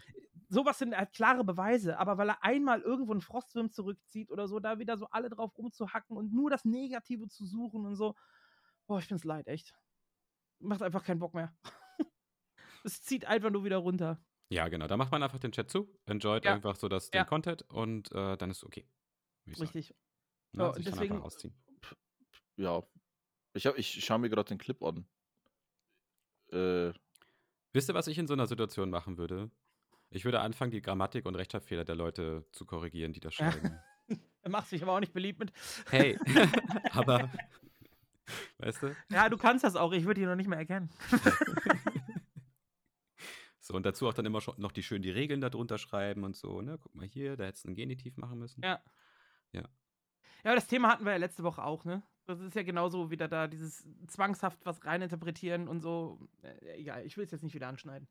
sowas sind halt klare Beweise, aber weil er einmal irgendwo einen Frostwurm zurückzieht oder so, da wieder so alle drauf rumzuhacken und nur das Negative zu suchen und so, boah, ich find's leid, echt. Macht einfach keinen Bock mehr. Es zieht einfach nur wieder runter. Ja, genau. Da macht man einfach den Chat zu, enjoyt Ja. einfach so das, Ja. den Content und äh, dann ist es okay. Richtig. Ne? Ja, Sich und dann deswegen- einfach ausziehen. Ja. Ich, hab- ich schaue mir gerade den Clip an. Äh, Wisst ihr, was ich in so einer Situation machen würde? Ich würde anfangen, die Grammatik und Rechtschreibfehler der Leute zu korrigieren, die das schreiben. Er macht sich aber auch nicht beliebt mit. hey, aber, weißt du? Ja, du kannst das auch, ich würde ihn noch nicht mehr erkennen. So, und dazu auch dann immer schon noch die schön die Regeln darunter schreiben und so, ne? Guck mal hier, da hättest du einen Genitiv machen müssen. Ja. Ja. Ja, aber das Thema hatten wir ja letzte Woche auch, ne? Das ist ja genauso wieder da, dieses zwangshaft was reininterpretieren und so. Äh, egal, ich will es jetzt nicht wieder anschneiden.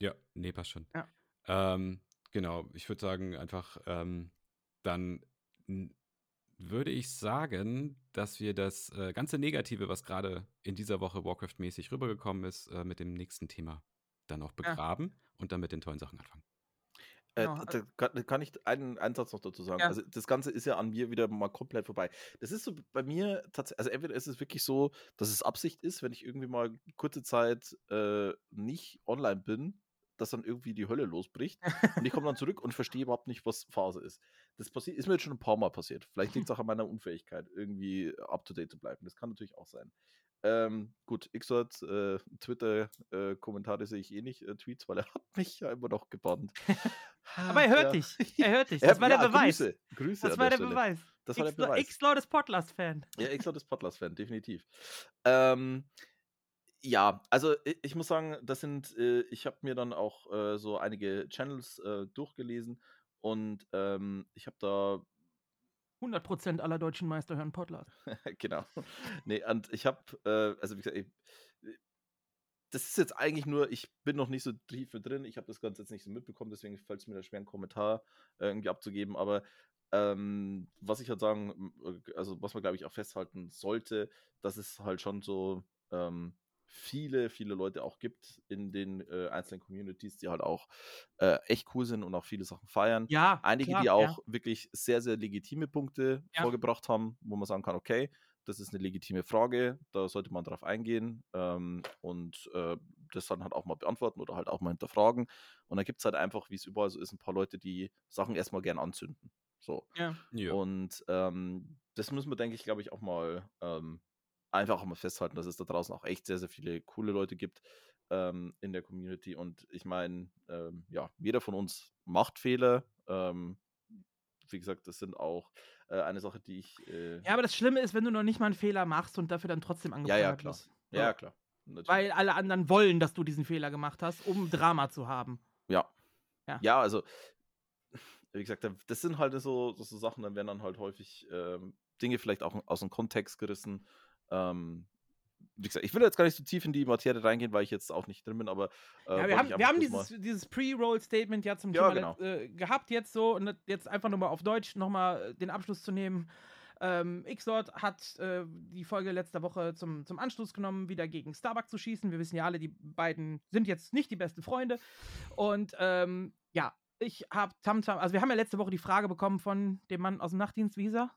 Ja, nee, passt schon. Ja. Ähm, genau, ich würde sagen, einfach ähm, dann würde ich sagen, dass wir das äh, ganze Negative, was gerade in dieser Woche Warcraft-mäßig rübergekommen ist, äh, mit dem nächsten Thema dann auch begraben ja. und dann mit den tollen Sachen anfangen. Äh, genau. da kann, kann, ich einen, einen Satz noch dazu sagen. Ja. Also das Ganze ist ja an mir wieder mal komplett vorbei. Das ist so bei mir tatsächlich, also entweder ist es wirklich so, dass es Absicht ist, wenn ich irgendwie mal kurze Zeit äh, nicht online bin, dass dann irgendwie die Hölle losbricht und ich komme dann zurück und verstehe überhaupt nicht, was Phase ist. Das ist mir jetzt schon ein paar Mal passiert. Vielleicht liegt es auch an meiner Unfähigkeit, irgendwie up to date zu bleiben. Das kann natürlich auch sein. Ähm, gut, Xort, äh, Twitter-Kommentare äh, sehe ich eh nicht, äh, Tweets, weil er hat mich ja immer noch gebannt. Aber er hört ja. dich. Er hört dich. Das war ja, der Beweis. Grüße. Grüße das war der, der Beweis. Das war der Beweis. X-Lord ist Podcast-Fan. Ja, X-Lord ist Podcast-Fan, definitiv. Ähm, ja, also ich, ich, muss sagen, das sind, äh, ich habe mir dann auch äh, so einige Channels äh, durchgelesen und ähm, ich habe da 100% aller deutschen Meister hören Podcast. genau. Nee, und ich habe, äh, also wie gesagt, ich, das ist jetzt eigentlich nur, ich bin noch nicht so tief drin, ich habe das Ganze jetzt nicht so mitbekommen, deswegen fällt es mir da schwer, einen Kommentar äh, irgendwie abzugeben, aber ähm, was ich halt sagen, äh, also was man glaube ich auch festhalten sollte, dass es halt schon so ähm, viele, viele Leute auch gibt in den äh, einzelnen Communities, die halt auch äh, echt cool sind und auch viele Sachen feiern. Ja. Einige, klar, die auch ja. wirklich sehr, sehr legitime Punkte ja. vorgebracht haben, wo man sagen kann, okay, das ist eine legitime Frage, da sollte man drauf eingehen ähm, und äh, das dann halt auch mal beantworten oder halt auch mal hinterfragen. Und dann gibt es halt einfach, wie es überall so ist, ein paar Leute, die Sachen erstmal gern anzünden. So. Ja. ja. Und ähm, das müssen wir, denke ich, glaube ich, auch mal ähm, einfach auch mal festhalten, dass es da draußen auch echt sehr, sehr viele coole Leute gibt ähm, in der Community. Und ich meine, ähm, ja, jeder von uns macht Fehler. Ähm, wie gesagt, das sind auch äh, eine Sache, die ich. Äh, ja, aber das Schlimme ist, wenn du noch nicht mal einen Fehler machst und dafür dann trotzdem angefeuert ja, ja, klar. wirst. Ja, ja, klar. Natürlich. Weil alle anderen wollen, dass du diesen Fehler gemacht hast, um Drama zu haben. Ja. Ja, ja also, wie gesagt, das sind halt so, so Sachen, dann werden dann halt häufig ähm, Dinge vielleicht auch aus dem Kontext gerissen ähm, wie gesagt, ich will jetzt gar nicht so tief in die Materie reingehen, weil ich jetzt auch nicht drin bin, aber. Äh, ja, wir haben, wir haben dieses, dieses Pre-Roll-Statement ja zum ja, Thema genau. äh, gehabt jetzt so und jetzt einfach nur mal auf Deutsch nochmal den Abschluss zu nehmen. Ähm, Xlord hat äh, die Folge letzter Woche zum, zum Anschluss genommen, wieder gegen Starbuck zu schießen. Wir wissen ja alle, die beiden sind jetzt nicht die besten Freunde. Und ähm, ja, ich habe Tamtam, also wir haben ja letzte Woche die Frage bekommen von dem Mann aus dem Nachtdienst, wie hieß er?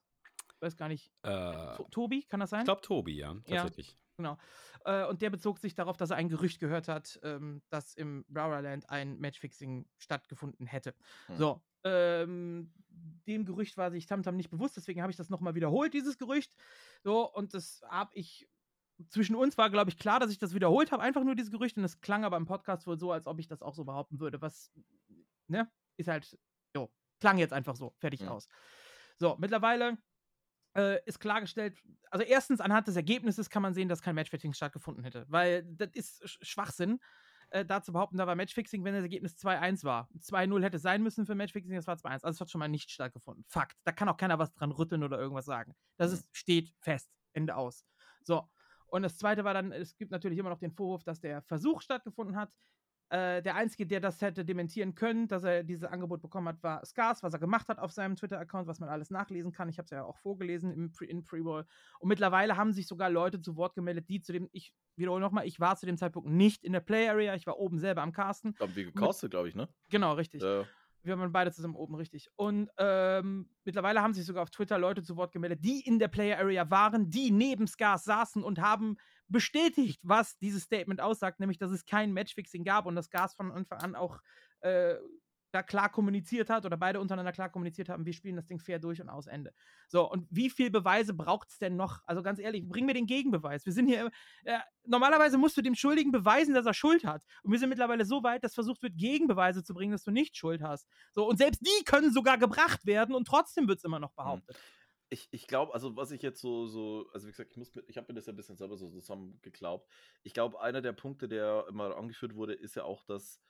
Weiß gar nicht. Äh, Tobi, kann das sein? Ich glaube Tobi, ja, tatsächlich. Ja, genau. Äh, und der bezog sich darauf, dass er ein Gerücht gehört hat, ähm, dass im Raraland ein Matchfixing stattgefunden hätte. Hm. So, ähm, dem Gerücht war sich Tamtam nicht bewusst, deswegen habe ich das nochmal wiederholt, dieses Gerücht. So, und das habe ich. Zwischen uns war, glaube ich, klar, dass ich das wiederholt habe, einfach nur dieses Gerücht, und es klang aber im Podcast wohl so, als ob ich das auch so behaupten würde, was, ne, ist halt, jo, klang jetzt einfach so, fertig ja. aus. So, mittlerweile äh, ist klargestellt, also erstens anhand des Ergebnisses kann man sehen, dass kein Matchfixing stattgefunden hätte, weil das ist Schwachsinn, äh, da zu behaupten, da war Matchfixing, wenn das Ergebnis 2-1 war. 2-0 hätte sein müssen für Matchfixing, das war 2-1. Also es hat schon mal nicht stattgefunden. Fakt. Da kann auch keiner was dran rütteln oder irgendwas sagen. Das ist, steht fest. Ende aus. So. Und das zweite war dann, es gibt natürlich immer noch den Vorwurf, dass der Versuch stattgefunden hat. Äh, der Einzige, der das hätte dementieren können, dass er dieses Angebot bekommen hat, war Scars, was er gemacht hat auf seinem Twitter-Account, was man alles nachlesen kann. Ich habe es ja auch vorgelesen im Pre in Pre-Roll. Und mittlerweile haben sich sogar Leute zu Wort gemeldet, die zu dem, ich wiederhole nochmal, ich war zu dem Zeitpunkt nicht in der Play-Area, ich war oben selber am Casten. Haben wir gecastet, glaube ich, ne? Genau, richtig. Ja. Wir waren beide zusammen oben, richtig. Und ähm, mittlerweile haben sich sogar auf Twitter Leute zu Wort gemeldet, die in der Player Area waren, die neben Scars saßen und haben bestätigt, was dieses Statement aussagt, nämlich, dass es kein Matchfixing gab und dass Scars von Anfang an auch äh, da klar kommuniziert hat oder beide untereinander klar kommuniziert haben, wir spielen das Ding fair durch und aus Ende. So, und wie viel Beweise braucht es denn noch? Also ganz ehrlich, bring mir den Gegenbeweis. Wir sind hier, äh, normalerweise musst du dem Schuldigen beweisen, dass er Schuld hat. Und wir sind mittlerweile so weit, dass versucht wird, Gegenbeweise zu bringen, dass du nicht Schuld hast. So, und selbst die können sogar gebracht werden und trotzdem wird es immer noch hm. behauptet. Ich, ich glaube, also was ich jetzt so, so, also wie gesagt, ich, muss ich habe mir das ja ein bisschen selber so zusammen geglaubt. Ich glaube, einer der Punkte, der immer angeführt wurde, ist ja auch, dass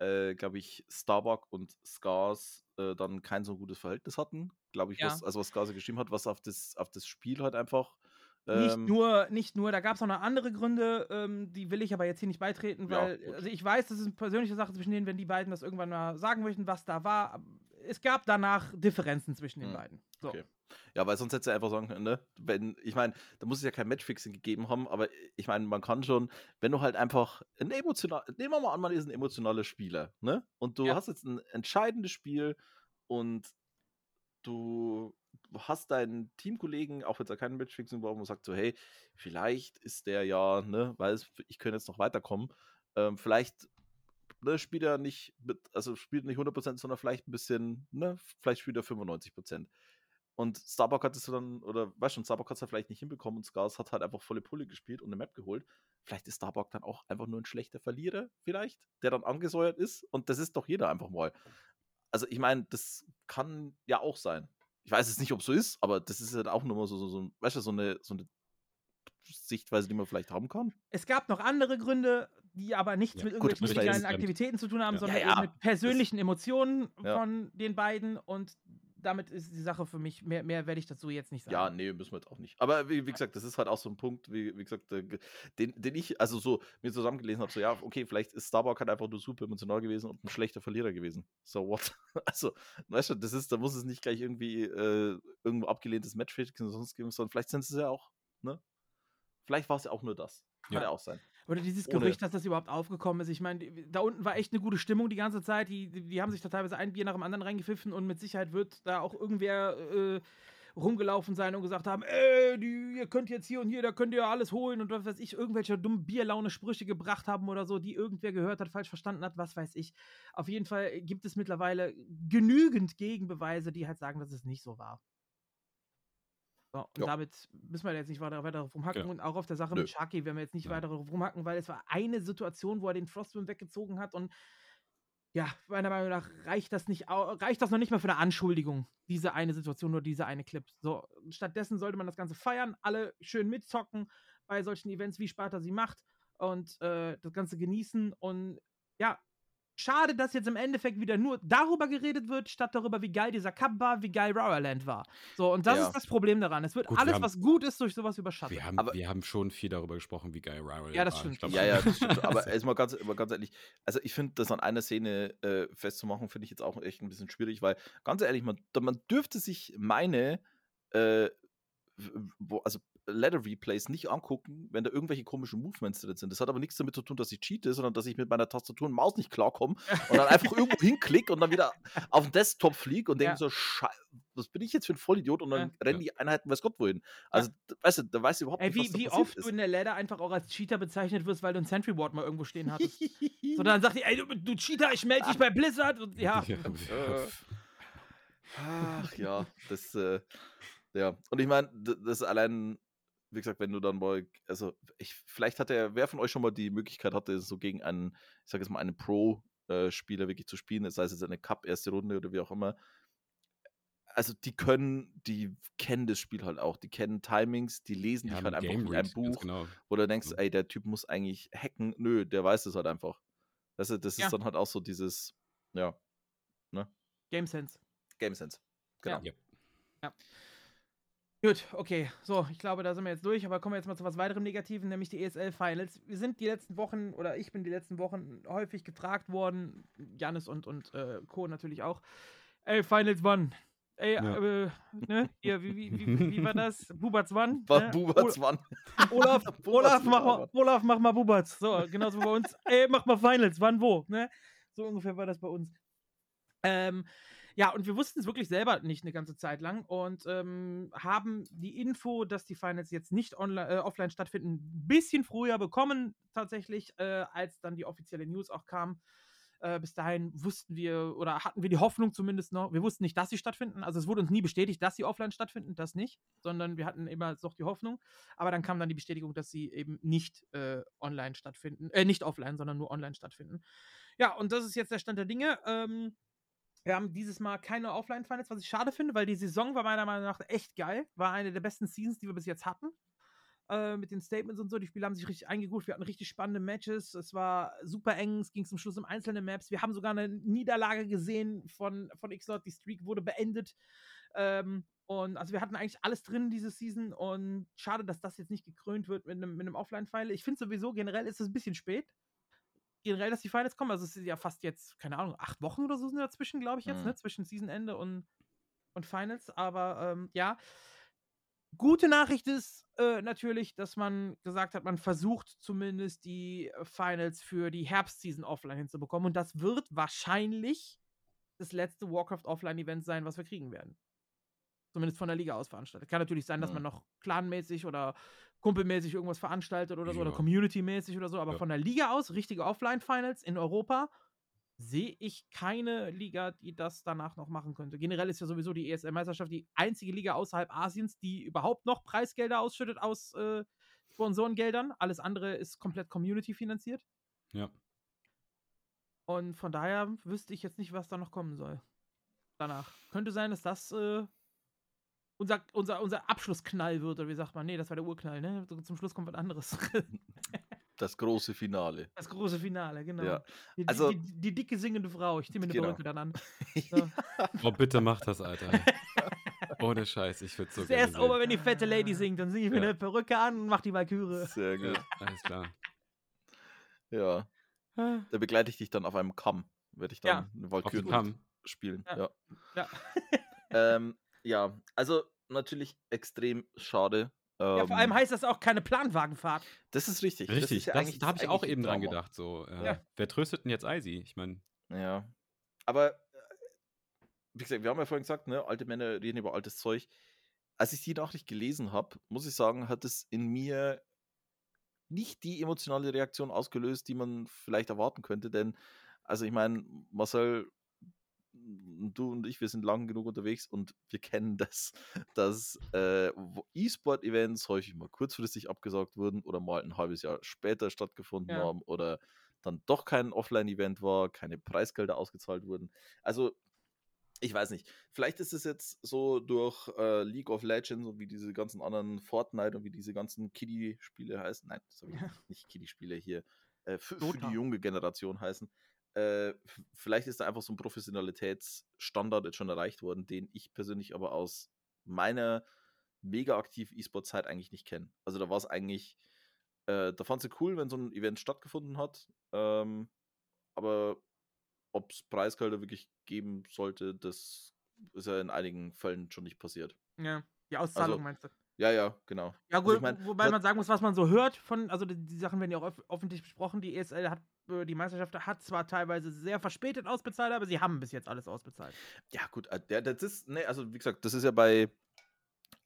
äh, glaube ich, Starbuck und Scars äh, dann kein so gutes Verhältnis hatten. Glaube ich, ja. was, also was Scars geschrieben hat, was auf das, auf das Spiel halt einfach. Ähm, nicht nur, nicht nur, da gab es auch noch andere Gründe, ähm, die will ich aber jetzt hier nicht beitreten, weil, ja, also ich weiß, das ist eine persönliche Sache zwischen denen, wenn die beiden das irgendwann mal sagen möchten, was da war. Es gab danach Differenzen zwischen den mhm. beiden. So. Okay. Ja, weil sonst hättest du einfach sagen können, ne? Wenn, ich meine, da muss es ja kein Matchfixing gegeben haben, aber ich meine, man kann schon, wenn du halt einfach ein emotional, nehmen wir mal an, man ist ein emotionaler Spieler, ne? Und du Ja. hast jetzt ein entscheidendes Spiel und du hast deinen Teamkollegen, auch wenn es da kein Matchfixing war, man sagt so, hey, vielleicht ist der ja, ne, weil es, ich könnte jetzt noch weiterkommen, ähm, vielleicht ne, spielt er nicht mit, also spielt nicht 100%, sondern vielleicht ein bisschen, ne, vielleicht spielt er 95%. Und Starbuck hat es dann, oder weißt schon, Starbuck hat es ja vielleicht nicht hinbekommen und Scars hat halt einfach volle Pulle gespielt und eine Map geholt. Vielleicht ist Starbuck dann auch einfach nur ein schlechter Verlierer, vielleicht, der dann angesäuert ist. Und das ist doch jeder einfach mal. Also ich meine, das kann ja auch sein. Ich weiß jetzt nicht, ob es so ist, aber das ist halt auch nur mal so, so, so, weißt du, so eine, so eine Sichtweise, die man vielleicht haben kann. Es gab noch andere Gründe, die aber nichts Ja, mit gut, irgendwelchen jetzt- Aktivitäten zu tun haben, Ja. sondern Ja, ja, eben mit persönlichen Emotionen Ja. von den beiden. Und damit ist die Sache für mich, mehr, mehr werde ich dazu jetzt nicht sagen. Ja, nee, müssen wir jetzt auch nicht. Aber wie, wie gesagt, das ist halt auch so ein Punkt, wie, wie gesagt, ge- den, den ich, also so mir zusammengelesen habe, so ja, okay, vielleicht ist Starbuck halt einfach nur super emotional gewesen und ein schlechter Verlierer gewesen. So what? Also, weißt du, das ist, da muss es nicht gleich irgendwie äh, irgendwo abgelehntes Matchfixing oder sonst geben, sondern vielleicht sind es ja auch, ne? Vielleicht war es ja auch nur das. Kann Ja. ja, auch sein. Oder dieses Ohne- Gerücht, dass das überhaupt aufgekommen ist. Ich meine, da unten war echt eine gute Stimmung die ganze Zeit. Die, die, die haben sich da teilweise ein Bier nach dem anderen reingepfiffen und mit Sicherheit wird da auch irgendwer äh, rumgelaufen sein und gesagt haben, ey, die, ihr könnt jetzt hier und hier, da könnt ihr alles holen und was weiß ich, irgendwelche dummen Bierlaune-Sprüche gebracht haben oder so, die irgendwer gehört hat, falsch verstanden hat, was weiß ich. Auf jeden Fall gibt es mittlerweile genügend Gegenbeweise, die halt sagen, dass es nicht so war. So, und Ja. damit müssen wir jetzt nicht weiter, weiter drauf rumhacken. Ja. Und auch auf der Sache Nö. mit Sharky werden wir jetzt nicht Nein. weiter drauf rumhacken, weil es war eine Situation, wo er den Frostwind weggezogen hat und ja, meiner Meinung nach reicht das nicht, reicht das noch nicht mal für eine Anschuldigung, diese eine Situation, nur diese eine Clip. So, stattdessen sollte man das Ganze feiern, alle schön mitzocken bei solchen Events, wie Sparta sie macht und äh, das Ganze genießen und ja, schade, dass jetzt im Endeffekt wieder nur darüber geredet wird, statt darüber, wie geil dieser Cup war, wie geil Rowerland war. So, und das Ja. ist das Problem daran. Es wird Gut, wir alles, haben- was gut ist, durch sowas überschattet. Wir haben, Aber- wir haben schon viel darüber gesprochen, wie geil Rival Ja, das war. stimmt. Glaub, Ja, ja, das stimmt. Aber erstmal ganz, mal ganz ehrlich, also ich finde, das an einer Szene äh, festzumachen, finde ich jetzt auch echt ein bisschen schwierig, weil ganz ehrlich, man, man dürfte sich meine, äh, wo, also Ladder Replays nicht angucken, wenn da irgendwelche komischen Movements drin sind. Das hat aber nichts damit zu tun, dass ich cheate, sondern dass ich mit meiner Tastatur und Maus nicht klarkomme und dann einfach irgendwo hinklicke und dann wieder auf den Desktop fliege und denke Ja. so, was bin ich jetzt für ein Vollidiot? Und dann Ja. rennen die Einheiten weiß Gott wohin. Also, d- weißt du, da weißt du überhaupt Ey, nicht, wie, was wie oft ist. du in der Ladder einfach auch als Cheater bezeichnet wirst, weil du ein Sentry Ward mal irgendwo stehen hattest. so, dann sagt die, ey, du, du Cheater, ich melde dich bei Blizzard. Und ja, Ja, Ach ja, das, äh, ja. Und ich meine, das allein, wie gesagt, wenn du dann mal, also ich, vielleicht hat er, wer von euch schon mal die Möglichkeit hatte, so gegen einen, ich sag jetzt mal, einen Pro-Spieler wirklich zu spielen, sei es jetzt eine Cup, erste Runde oder wie auch immer. Also die können, die kennen das Spiel halt auch, die kennen Timings, die lesen Ja, dich halt einfach wie ein Buch, genau. wo du denkst, Ja. ey, der Typ muss eigentlich hacken. Nö, der weiß es halt einfach. Weißt du, das Ja. ist dann halt auch so dieses, ja, Game Sense. Game Sense. Genau. Ja. Gut, okay. So, ich glaube, da sind wir jetzt durch, aber kommen wir jetzt mal zu was weiterem Negativen, nämlich die ESL Finals. Wir sind die letzten Wochen, oder ich bin die letzten Wochen häufig gefragt worden, Janis und, und äh, Co. natürlich auch. Ey, Finals wann? Ey, Ja. äh, ne? Hier, wie, wie, wie, wie war das? Bubatz wann? War Ne? Buberts Wann. Olaf, Bubatz Olaf, mach mal, Bubatz. Olaf, mach mal Bubatz. So, genauso wie bei uns. Ey, mach mal Finals. Wann, wo? Ne? So ungefähr war das bei uns. Ähm, ja, und wir wussten es wirklich selber nicht eine ganze Zeit lang und ähm, haben die Info, dass die Finals jetzt nicht online, äh, offline stattfinden, ein bisschen früher bekommen, tatsächlich, äh, als dann die offizielle News auch kam. Äh, bis dahin wussten wir oder hatten wir die Hoffnung zumindest noch. Wir wussten nicht, dass sie stattfinden. Also es wurde uns nie bestätigt, dass sie offline stattfinden, das nicht, sondern wir hatten immer noch die Hoffnung. Aber dann kam dann die Bestätigung, dass sie eben nicht äh, online stattfinden, äh, nicht offline, sondern nur online stattfinden. Ja, und das ist jetzt der Stand der Dinge. Ähm, wir haben dieses Mal keine Offline-Finals, was ich schade finde, weil die Saison war meiner Meinung nach echt geil. War eine der besten Seasons, die wir bis jetzt hatten. Äh, mit den Statements und so. Die Spiele haben sich richtig eingegut. Wir hatten richtig spannende Matches. Es war super eng. Es ging zum Schluss um einzelne Maps. Wir haben sogar eine Niederlage gesehen von, von X-Lord. Die Streak wurde beendet. Ähm, und also wir hatten eigentlich alles drin diese Season und schade, dass das jetzt nicht gekrönt wird mit einem, mit einem Offline-File. Ich finde sowieso, generell ist es ein bisschen spät. Generell, dass die Finals kommen. Also es ist ja fast jetzt, keine Ahnung, acht Wochen oder so sind dazwischen, glaube ich jetzt, Mhm. ne? Zwischen Seasonende und und Finals, aber ähm, ja. Gute Nachricht ist äh, natürlich, dass man gesagt hat, man versucht zumindest die äh, Finals für die Herbstseason offline hinzubekommen. Und das wird wahrscheinlich das letzte Warcraft Offline-Event sein, was wir kriegen werden. Zumindest von der Liga aus veranstaltet. Kann natürlich sein, dass Mhm. man noch clanmäßig oder kumpelmäßig irgendwas veranstaltet oder so oder Ja. community-mäßig oder so, aber Ja. von der Liga aus, richtige Offline-Finals in Europa, sehe ich keine Liga, die das danach noch machen könnte. Generell ist ja sowieso die ESL-Meisterschaft die einzige Liga außerhalb Asiens, die überhaupt noch Preisgelder ausschüttet aus äh, Sponsorengeldern. Alles andere ist komplett Community finanziert. Ja. Und von daher wüsste ich jetzt nicht, was da noch kommen soll. Danach. Könnte sein, dass das äh, unser, unser, unser Abschlussknall wird, oder wie sagt man? Nee, das war der Urknall, ne? Zum Schluss kommt was anderes. Das große Finale. Das große Finale, genau. Ja. Die, Also- die, die, die dicke singende Frau. Ich ziehe mir eine Genau. Perücke dann an. So. Oh, bitte mach das, Alter. Ohne Scheiß, ich würde so gerne erst ober, wenn die fette Lady singt, dann singe ich mir Ja. eine Perücke an und mach die Valkyrie. Sehr gut. Ja, alles klar. Ja. Da begleite ich dich dann auf einem Kamm. Werde ich dann Ja. eine Valkyrie Kamm. spielen. Ja. Ja. Ja. ähm, ja, also natürlich extrem schade. ja, vor allem Ähm, heißt das auch keine Planwagenfahrt. Das ist richtig. das Richtig, ist ja das, eigentlich- da habe ich auch eben dran gedacht. So, äh, Ja. Wer tröstet denn jetzt Eisi? Ich meine, Ja. Aber, äh, wie gesagt, wir haben ja vorhin gesagt, ne, alte Männer reden über altes Zeug. Als ich die Nachricht gelesen habe, muss ich sagen, hat es in mir nicht die emotionale Reaktion ausgelöst, die man vielleicht erwarten könnte. Denn, also ich meine, Marcel, du und ich, wir sind lang genug unterwegs und wir kennen das, dass äh, E-Sport-Events häufig mal kurzfristig abgesagt wurden oder mal ein halbes Jahr später stattgefunden Ja. haben oder dann doch kein Offline-Event war, keine Preisgelder ausgezahlt wurden. Also, ich weiß nicht. Vielleicht ist es jetzt so durch äh, League of Legends und wie diese ganzen anderen Fortnite und wie diese ganzen Kiddie-Spiele heißen. Nein, habe ich nicht, Kiddie-Spiele hier. Äh, für, für die junge Generation heißen. Äh, vielleicht ist da einfach so ein Professionalitätsstandard jetzt schon erreicht worden, den ich persönlich aber aus meiner mega aktiven E-Sport-Zeit eigentlich nicht kenne. Also da war es eigentlich, äh, da fand sie cool, wenn so ein Event stattgefunden hat. Ähm, aber ob es Preisgelder wirklich geben sollte, das ist ja in einigen Fällen schon nicht passiert. Ja. Die Auszahlung Also, meinst du? Ja, ja, genau. Ja, Also gut, ich mein, wobei man sagen muss, was man so hört von, also die, die Sachen werden ja auch öff öffentlich besprochen. Die ESL hat, die Meisterschaft hat zwar teilweise sehr verspätet ausbezahlt, aber sie haben bis jetzt alles ausbezahlt. Ja, gut, äh, das ist, ne, also wie gesagt, das ist ja bei,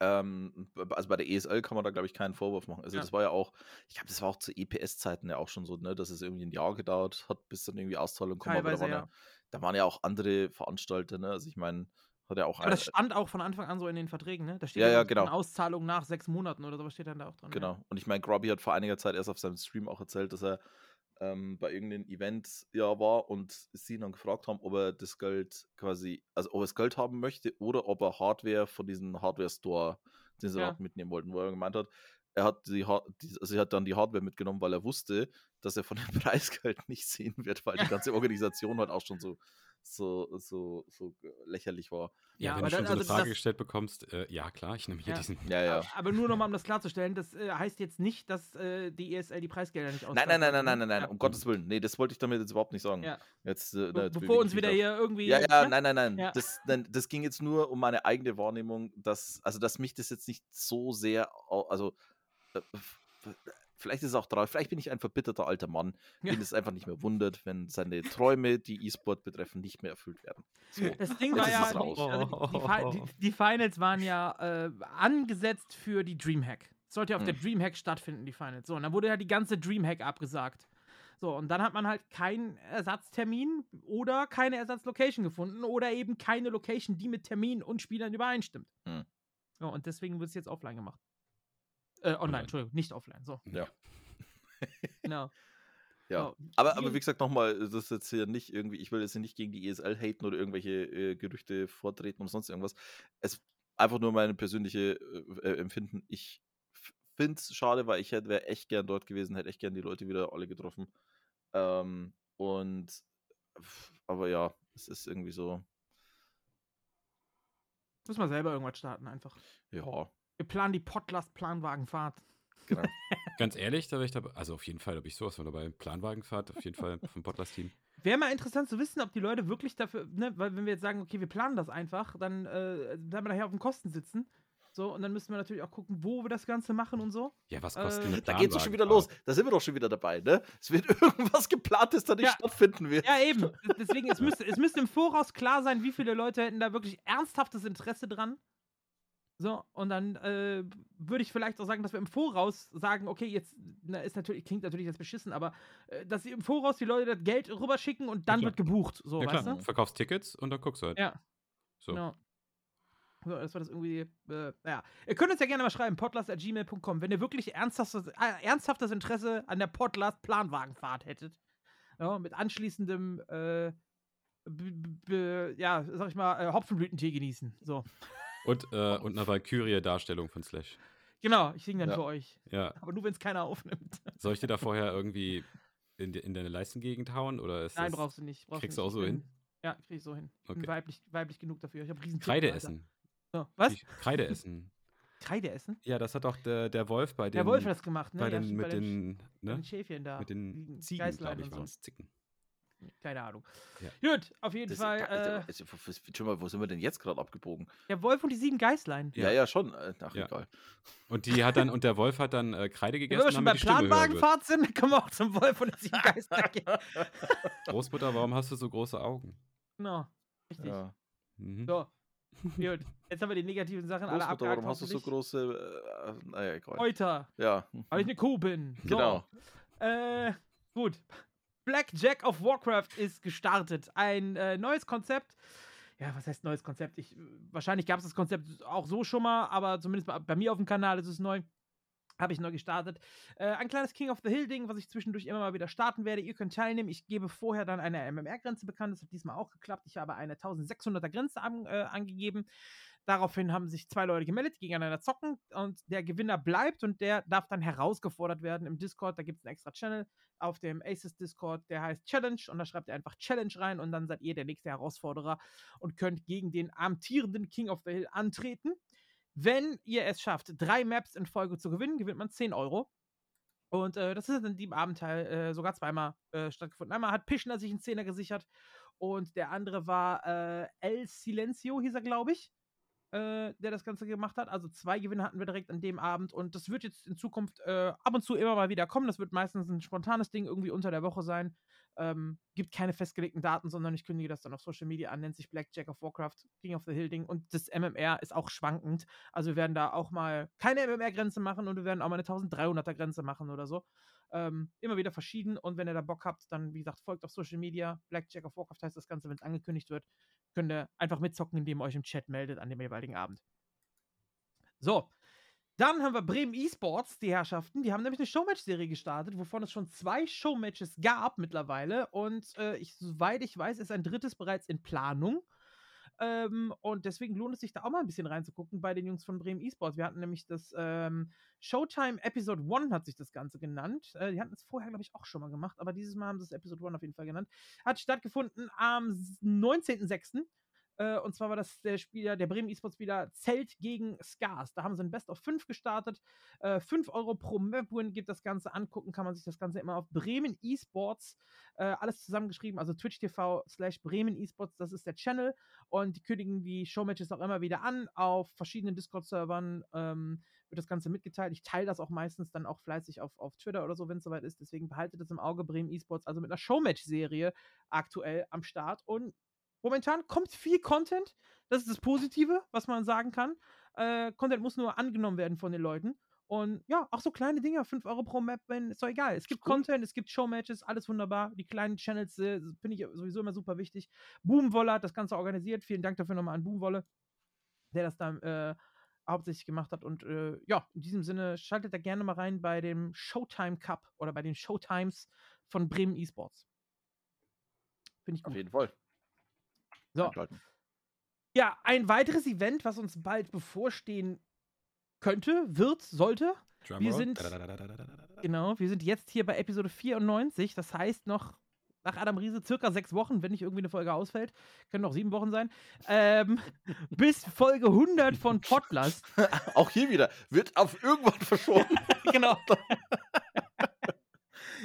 ähm, also bei der ESL kann man da, glaube ich, keinen Vorwurf machen. Also Ja. das war ja auch, ich glaube, das war auch zu EPS-Zeiten ja auch schon so, ne, dass es irgendwie ein Jahr gedauert hat, bis dann irgendwie Auszahlung. Aber da waren, ja. ja, da waren ja auch andere Veranstalter, ne, also ich meine, hat ja auch Aber das ein- stand auch von Anfang an so in den Verträgen, ne? Da steht Ja, ja, genau. Eine Auszahlung nach sechs Monaten oder sowas steht dann da auch dran. Ja. Genau. Und ich meine, Grubby hat vor einiger Zeit erst auf seinem Stream auch erzählt, dass er ähm, bei irgendeinem Event ja war und sie ihn dann gefragt haben, ob er das Geld quasi, also ob er das Geld haben möchte oder ob er Hardware von diesem Hardware-Store, den sie Ja. dort mitnehmen wollten, wo er gemeint hat, er hat die, Ha- die also er hat dann die Hardware mitgenommen, weil er wusste, dass er von dem Preisgeld nicht sehen wird, weil die ganze Organisation halt auch schon so so so so lächerlich war. ja, Ja, wenn aber du schon dann- so eine also Frage das- gestellt bekommst, äh, ja klar, ich nehme hier Ja. diesen. Ja, ja. Aber nur nochmal, um das klarzustellen, das äh, heißt jetzt nicht, dass äh, die ESL die Preisgelder nicht Nein, nein, nein, nein, nein, nein, nein, Ja. um Gottes Willen. Nee, das wollte ich damit jetzt überhaupt nicht sagen. Ja. Jetzt, äh, Be ne, bevor uns wieder hier irgendwie. Ja, ja, ne? nein, nein, nein. Ja. Das, nein. das ging jetzt nur um meine eigene Wahrnehmung, dass, also dass mich das jetzt nicht so sehr, also äh, vielleicht ist es auch drauf, vielleicht bin ich ein verbitterter alter Mann, Ja. den es einfach nicht mehr wundert, wenn seine Träume, die E-Sport betreffen, nicht mehr erfüllt werden. So. Das Ding war ja, also die, die, die, Finals waren ja äh, angesetzt für die Dreamhack. Es sollte ja auf der Hm. Dreamhack stattfinden, die Finals. So, und dann wurde ja die ganze Dreamhack abgesagt. So, und dann hat man halt keinen Ersatztermin oder keine Ersatzlocation gefunden oder eben keine Location, die mit Termin und Spielern übereinstimmt. Hm. So, und deswegen wird es jetzt offline gemacht. Äh, online, Online. Entschuldigung, nicht offline. So, Ja. genau. Ja. So, Aber, aber wie gesagt, nochmal, das ist jetzt hier nicht irgendwie, ich will jetzt hier nicht gegen die ESL haten oder irgendwelche äh, Gerüchte vortreten und sonst irgendwas. Es einfach nur meine persönliche äh, äh, Empfinden. Ich finde es schade, weil ich hätte wäre echt gern dort gewesen, hätte echt gern die Leute wieder alle getroffen. Ähm, und aber ja, es ist irgendwie so, Müssen wir selber irgendwas starten einfach. ja, Wir planen die Podcast-Planwagenfahrt. genau. Ganz ehrlich, da wäre ich dabei. Also auf jeden Fall, da bin ich sowas von dabei. Planwagenfahrt, auf jeden Fall vom Podcast-Team. Wäre mal interessant zu wissen, ob die Leute wirklich dafür, ne, weil wenn wir jetzt sagen, okay, wir planen das einfach, dann äh, werden wir nachher auf den Kosten sitzen. So, und dann müssen wir natürlich auch gucken, wo wir das Ganze machen und so. Ja, was kostet Äh, Da geht's doch schon wieder los. Da sind wir doch schon wieder dabei, ne? Es wird irgendwas geplant, das da nicht Ja. stattfinden wird. Ja, eben. Deswegen, es müsste, es müsste im Voraus klar sein, wie viele Leute hätten da wirklich ernsthaftes Interesse dran. So, und dann äh, würde ich vielleicht auch sagen, dass wir im Voraus sagen, okay, jetzt na, ist natürlich, klingt natürlich jetzt beschissen, aber äh, dass sie im Voraus die Leute das Geld rüberschicken und dann klar. wird gebucht. So, Ja, weißt klar. du? Verkaufst Tickets und dann guckst du halt. Ja. So. Genau. So, dass wir das irgendwie, äh, ja. Ihr könnt uns ja gerne mal schreiben, podlast.gmail.com, wenn ihr wirklich ernsthaftes, äh, ernsthaftes Interesse an der Podlast-Planwagenfahrt hättet. Ja, mit anschließendem, äh, ja, sag ich mal, äh, Hopfenblütentee genießen. So. Und, äh, und eine Valkyrie-Darstellung von Slash. Genau, ich singe dann Ja. für euch. Ja. Aber nur, wenn es keiner aufnimmt. Soll ich dir da vorher irgendwie in, de, in deine Leistengegend hauen? Oder ist Nein, das brauchst du nicht. Brauchst kriegst nicht. du auch so Ich bin- hin? Ja, krieg ich so hin. Ich bin Okay. weiblich, weiblich genug dafür. Ich habe riesen Kreide Alter. essen. So. Was? Die- Kreide essen. Kreide essen? Ja, das hat doch der, der Wolf bei den, Der Wolf hat das gemacht, ne? bei Ja, den, stimmt, mit bei den, bei ne? den Schäfchen da. mit den Ziegen, glaube ich, waren es Zicken. Keine Ahnung. Ja. Gut, auf jeden Das, Fall. ist- Äh, wo- schon mal, wo sind wir denn jetzt gerade abgebogen? der Wolf und die sieben Geißlein. Ja, Ja. ja, schon. äh, Ach, Ja. egal. Und die hat dann, und der Wolf hat dann äh, Kreide Wenn gegessen, wir schon bei. Planwagenfahrt sind, dann kommen wir auch zum Wolf und den sieben Geißlein. gehen. Großmutter, warum hast du so große Augen? genau, richtig. Ja. Mhm. So, gut. Jetzt haben wir die negativen Sachen alle Großmutter, abgehakt. warum hast du so große. Äh, naja, egal. Euter, Ja. weil ich eine Kuh bin. So. Genau. Äh, gut. Black Jack of Warcraft ist gestartet. Ein äh, neues Konzept. Ja, was heißt neues Konzept? Ich, wahrscheinlich gab es das Konzept auch so schon mal, aber zumindest bei, mir auf dem Kanal ist es neu. Habe ich neu gestartet. Äh, ein kleines King of the Hill-Ding, was ich zwischendurch immer mal wieder starten werde. Ihr könnt teilnehmen. Ich gebe vorher dann eine MMR-Grenze bekannt. Das hat diesmal auch geklappt. Ich habe eine 1600er Grenze an, äh, angegeben. Daraufhin haben sich zwei Leute gemeldet, die gegeneinander zocken und der Gewinner bleibt und der darf dann herausgefordert werden im Discord. Da gibt es einen extra Channel auf dem Aces Discord, der heißt Challenge und da schreibt ihr einfach Challenge rein und dann seid ihr der nächste Herausforderer und könnt gegen den amtierenden King of the Hill antreten. Wenn ihr es schafft, drei Maps in Folge zu gewinnen, gewinnt man 10 Euro. Und äh, das ist in dem Abendteil äh, sogar zweimal äh, stattgefunden. Einmal hat Pischner sich einen Zehner gesichert und der andere war äh, El Silencio, hieß er, glaube ich, äh, der das Ganze gemacht hat. Also zwei Gewinne hatten wir direkt an dem Abend und das wird jetzt in Zukunft äh, ab und zu immer mal wieder kommen. Das wird meistens ein spontanes Ding irgendwie unter der Woche sein. Ähm, gibt keine festgelegten Daten, sondern ich kündige das dann auf Social Media an, nennt sich Black Jack of Warcraft, King of the Hill Ding und das MMR ist auch schwankend. Also wir werden da auch mal keine MMR-Grenze machen und wir werden auch mal eine 1300er-Grenze machen oder so. Ähm, immer wieder verschieden und wenn ihr da Bock habt, dann wie gesagt, folgt auf Social Media. Black Jack of Warcraft heißt das Ganze, wenn es angekündigt wird. Könnt ihr einfach mitzocken, indem ihr euch im Chat meldet an dem jeweiligen Abend. So, dann haben wir Bremen Esports, die Herrschaften. Die haben nämlich eine Showmatch-Serie gestartet, wovon es schon zwei Showmatches gab mittlerweile. Und äh, ich, soweit ich weiß, ist ein drittes bereits in Planung. Ähm, und deswegen lohnt es sich da auch mal ein bisschen reinzugucken bei den Jungs von Bremen Esports. Wir hatten nämlich das ähm, Showtime Episode 1 hat sich das Ganze genannt. Äh, die hatten es vorher, glaube ich, auch schon mal gemacht, aber dieses Mal haben sie es Episode 1 auf jeden Fall genannt. Hat stattgefunden am 19.06. Äh, und zwar war das der Spieler, der Bremen E-Sports-Spieler Zelt gegen Scars. Da haben sie ein Best of 5 gestartet. Äh, 5 Euro pro Map-Win gibt das Ganze angucken, kann man sich das Ganze immer auf Bremen E-Sports, äh, alles zusammengeschrieben, also Twitch TV slash Bremen E-Sports, das ist der Channel. Und die kündigen die Showmatches auch immer wieder an. Auf verschiedenen Discord-Servern ähm, wird das Ganze mitgeteilt. Ich teile das auch meistens dann auch fleißig auf, auf Twitter oder so, wenn es soweit ist. Deswegen behaltet es im Auge Bremen E-Sports, also mit einer Showmatch-Serie aktuell am Start. Und momentan kommt viel Content. Das ist das Positive, was man sagen kann. Äh, Content muss nur angenommen werden von den Leuten. Und ja, auch so kleine Dinger, 5 Euro pro Map, wenn, ist doch egal. Es gibt Cool. Content, es gibt Showmatches, alles wunderbar. Die kleinen Channels äh, finde ich sowieso immer super wichtig. Boomwolle hat das Ganze organisiert. Vielen Dank dafür nochmal an Boomwolle, der das dann äh, hauptsächlich gemacht hat. Und äh, ja, in diesem Sinne, schaltet da gerne mal rein bei dem Showtime Cup oder bei den Showtimes von Bremen Esports. Finde ich Auf gut. jeden Fall. So. Einschalten. Ja, ein weiteres Event, was uns bald bevorstehen könnte, wird, sollte. Drum wir sind, genau, wir sind jetzt hier bei Episode 94. Das heißt noch nach Adam Riese circa sechs Wochen, wenn nicht irgendwie eine Folge ausfällt. Können noch sieben Wochen sein. Ähm, bis Folge 100 von Podlast. Auch hier wieder. Wird auf irgendwann verschoben. genau.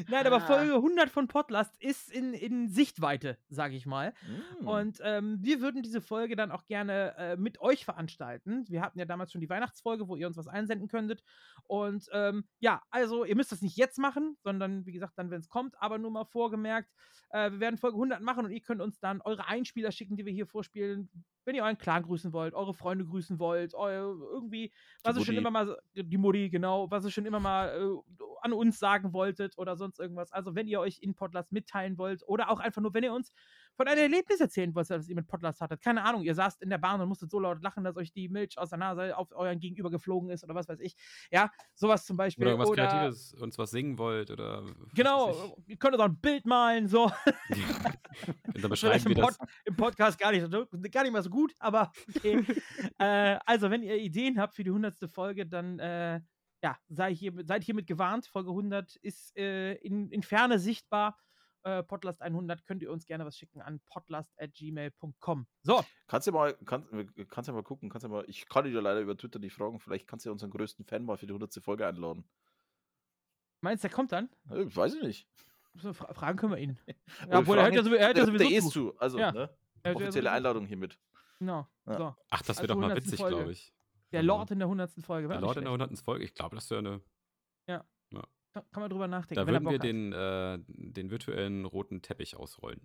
Nein, aber Ah. Folge 100 von Podlast ist in, in Sichtweite, sage ich mal. Mm. Und ähm, wir würden diese Folge dann auch gerne äh, mit euch veranstalten. Wir hatten ja damals schon die Weihnachtsfolge, wo ihr uns was einsenden könntet. Und ähm, ja, also ihr müsst das nicht jetzt machen, sondern wie gesagt dann, wenn es kommt. Aber nur mal vorgemerkt, äh, wir werden Folge 100 machen und ihr könnt uns dann eure Einspieler schicken, die wir hier vorspielen. Wenn ihr euren Clan grüßen wollt, eure Freunde grüßen wollt, eu, irgendwie, was ihr schon immer mal, die Mutti, genau, was ihr schon immer mal äh, an uns sagen wolltet oder sonst irgendwas. Also, wenn ihr euch in Podlast mitteilen wollt oder auch einfach nur, wenn ihr uns von einem Erlebnis erzählen wollt, das ihr mit Podlast hattet. Keine Ahnung, ihr saßt in der Bahn und musstet so laut lachen, dass euch die Milch aus der Nase auf euren Gegenüber geflogen ist oder was weiß ich. Ja, sowas zum Beispiel. Oder irgendwas Kreatives, uns was singen wollt oder. Genau, ihr könnt uns auch ein Bild malen, so. Und dann beschreiben im, wir das. Pod, im Podcast gar nicht, gar nicht mal so gut, aber okay. äh, also, wenn ihr Ideen habt für die 100. Folge, dann äh, ja, sei hier, seid hiermit gewarnt. Folge 100 ist äh, in, in Ferne sichtbar. Äh, Podlast 100 könnt ihr uns gerne was schicken an podlast.gmail.com. So, Kannst du mal, kann, kannst ja mal gucken, kannst ja mal, ich kann dich ja leider über Twitter nicht fragen, vielleicht kannst du ja unseren größten Fan mal für die 100. Folge einladen. meinst du, der kommt dann? Äh, weiß ich nicht. So, fra fragen können wir ihn. Ja, obwohl, er hört ja sowieso, er hört ja der, der sowieso ist zu. zu, also, Ja. ne? Ja Offizielle. Einladung hiermit. Genau, Ja. so. Ach, das Also wäre doch mal 100. witzig, glaube ich. Der Genau. Lord in der 100. Folge. Der Lord in der 100. Folge. Ich glaube, das wäre eine. Kann, kann man drüber nachdenken. Da wenn würden wir den, äh, den virtuellen roten Teppich ausrollen.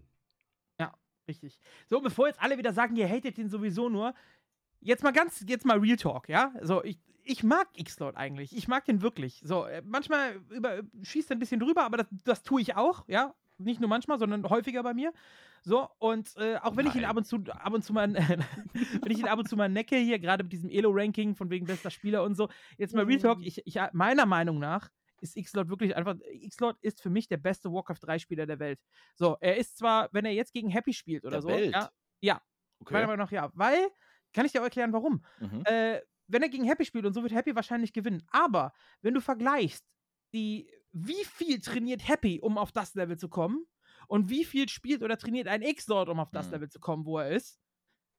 Richtig. So, bevor jetzt alle wieder sagen, ihr hatet den sowieso nur, jetzt mal ganz, jetzt mal Real Talk, ja? So, ich, ich mag X-Lord eigentlich. Ich mag den wirklich. So, äh, manchmal über, schießt er ein bisschen drüber, aber das, das tue ich auch, ja? Nicht nur manchmal, sondern häufiger bei mir. So, und äh, auch wenn ich ihn Nein. ab und zu, ab und zu mal, wenn ich ihn ab und zu mal necke hier, gerade mit diesem Elo-Ranking von wegen bester Spieler und so, jetzt mal Real Talk, ich, ich, meiner Meinung nach ist X-Lord wirklich einfach, X-Lord ist für mich der beste Warcraft 3-Spieler der Welt. So, er ist zwar, wenn er jetzt gegen Happy spielt oder Der so, Welt? ja, meiner Okay. Meinung nach ja, weil, kann ich dir auch erklären, warum. Mhm. Äh, wenn er gegen Happy spielt und so wird Happy wahrscheinlich gewinnen. Aber wenn du vergleichst, die, wie viel trainiert Happy, um auf das Level zu kommen, und wie viel spielt oder trainiert ein X-Lord, um auf das Mhm. Level zu kommen, wo er ist,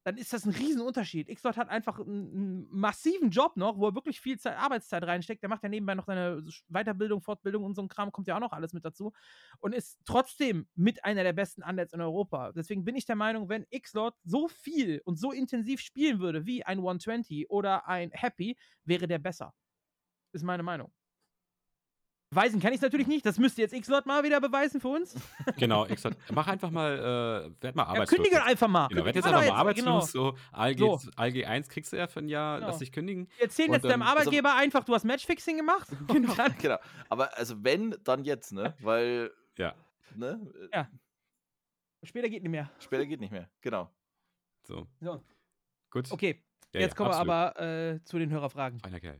dann ist das ein Riesenunterschied. X-Lord hat einfach einen, massiven Job noch, wo er wirklich viel Zeit, Arbeitszeit reinsteckt. Der macht ja nebenbei noch seine Weiterbildung, Fortbildung und so ein Kram, kommt ja auch noch alles mit dazu. Und ist trotzdem mit einer der besten Undeads in Europa. Deswegen bin ich der Meinung, wenn X-Lord so viel und so intensiv spielen würde wie ein 120 oder ein Happy, wäre der besser. Ist meine Meinung. Beweisen kann ich es natürlich nicht. Das müsste jetzt X-Lord mal wieder beweisen für uns. Genau, sag, mach einfach mal, äh, werd mal Ja, arbeitslos. kündige einfach mal. Genau, werd jetzt einfach mal arbeitslos. Genau. So, ALG, So. ALG 1 kriegst du ja für ein Jahr, Genau. lass dich kündigen. Wir erzählen Und jetzt deinem dann- also Arbeitgeber einfach, du hast Matchfixing gemacht. Genau. Genau. Aber also wenn, dann jetzt, ne? Weil, Ja, ne? Ja. später geht nicht mehr. Später geht nicht mehr. Genau. so. So. Gut. Okay, Ja, jetzt ja, kommen absolut. wir aber äh, zu den Hörerfragen. Feiner Kerl.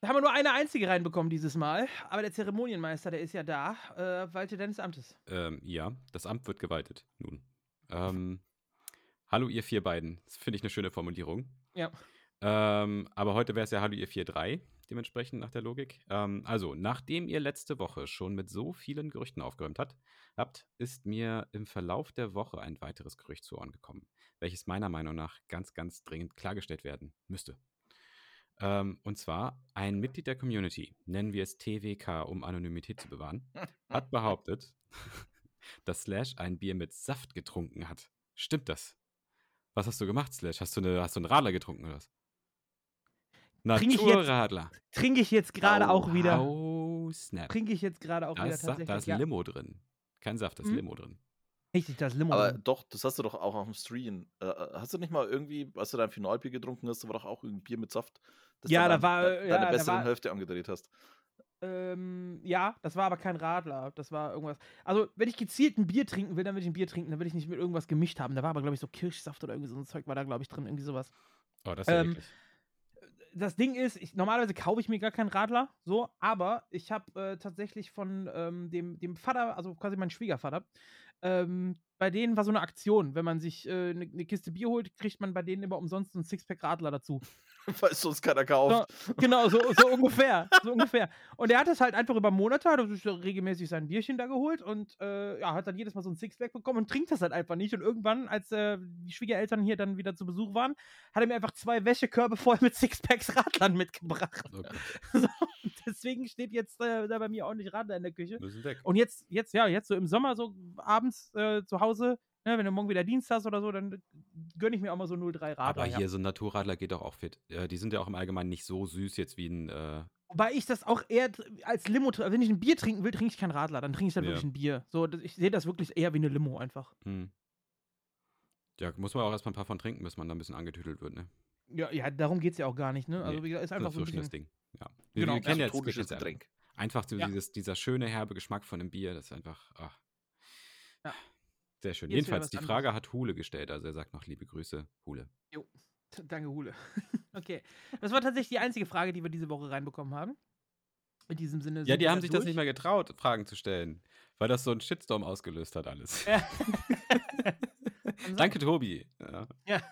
Da haben wir nur eine einzige reinbekommen dieses Mal, aber der Zeremonienmeister, der ist ja da, äh, walte deines Amtes. Ähm, ja, das Amt wird gewaltet. Nun. Ähm, hallo, ihr vier beiden. Das finde ich eine schöne Formulierung. Ja. Ähm, aber heute wäre es ja Hallo, ihr vier drei, dementsprechend nach der Logik. Ähm, also, nachdem ihr letzte Woche schon mit so vielen Gerüchten aufgeräumt hat, habt, ist mir im Verlauf der Woche ein weiteres Gerücht zu Ohren gekommen, welches meiner Meinung nach ganz, ganz dringend klargestellt werden müsste. Ähm, und zwar ein Mitglied der Community, nennen wir es TWK, um Anonymität zu bewahren, hat behauptet, dass Slash ein Bier mit Saft getrunken hat. Stimmt das? Was hast du gemacht, Slash? Hast du, eine, hast du einen Radler getrunken oder was? Naturradler. Trinke ich jetzt gerade auch wieder. Oh, snap. Trinke ich jetzt gerade auch Da wieder ist, tatsächlich. da ist ja. Limo drin. Kein Saft, da ist Mhm. Limo drin. Richtig, das Limo. Aber drin. doch, das hast du doch auch auf dem Stream. Äh, hast du nicht mal irgendwie, als du dein Finalbier getrunken hast, da war doch auch ein Bier mit Saft, das Ja, du da dann war, de- äh, deine ja, da besseren war- Hälfte angedreht hast. Ähm, ja, das war aber kein Radler. Das war irgendwas. Also, wenn ich gezielt ein Bier trinken will, dann will ich ein Bier trinken. Dann will ich nicht mit irgendwas gemischt haben. Da war aber, glaube ich, so Kirschsaft oder irgendwie so ein Zeug war da, glaube ich, drin. Irgendwie sowas. Oh, das ist ja Ähm, wirklich. das Ding ist, ich, normalerweise kaufe ich mir gar keinen Radler, so, aber ich habe äh, tatsächlich von ähm, dem, dem Vater, also quasi mein Schwiegervater, ähm, bei denen war so eine Aktion. Wenn man sich eine äh, ne, ne Kiste Bier holt, kriegt man bei denen immer umsonst einen Sixpack Radler dazu. Weil es sonst keiner kauft. So, genau, so, so ungefähr. so ungefähr. Und er hat das halt einfach über Monate, hat sich regelmäßig sein Bierchen da geholt und äh, ja, hat dann jedes Mal so ein Sixpack bekommen und trinkt das halt einfach nicht. Und irgendwann, als äh, die Schwiegereltern hier dann wieder zu Besuch waren, hat er mir einfach zwei Wäschekörbe voll mit Sixpacks Radlern mitgebracht. Okay. So, deswegen steht jetzt äh, da bei mir ordentlich Radler in der Küche. Müssen weg. Und jetzt, jetzt, ja, jetzt so im Sommer, so abends äh, zu Hause, Ne, wenn du morgen wieder Dienst hast oder so, dann gönne ich mir auch mal so 0,3 Radler. Aber hier ja. so ein Naturradler geht doch auch fit. Äh, die sind ja auch im Allgemeinen nicht so süß jetzt wie ein. Äh Wobei ich das auch eher als Limo, wenn ich ein Bier trinken will, trinke ich kein Radler, dann trinke ich dann ja. wirklich ein Bier. So, ich sehe das wirklich eher wie eine Limo einfach. Hm. Ja, muss man auch erstmal ein paar von trinken, bis man da ein bisschen angetüdelt wird, ne? Ja, ja darum geht es ja auch gar nicht, ne? Also nee, ist einfach so ein bisschen, das Ding. Ja. Wir, genau, wir kennen jetzt, totisches Getränk. Einfach so ja. dieses, dieser schöne, herbe Geschmack von einem Bier, das ist einfach, ach. Ja. Sehr schön. Jetzt Jedenfalls, die Frage anderes. hat Hule gestellt. Also er sagt noch liebe Grüße, Hule. Jo, danke Hule. okay. Das war tatsächlich die einzige Frage, die wir diese Woche reinbekommen haben. In diesem Sinne. Ja, die haben sich durch. das nicht mehr getraut, Fragen zu stellen, weil das so einen Shitstorm ausgelöst hat, alles. Ja. Danke, Tobi. Ja. ja.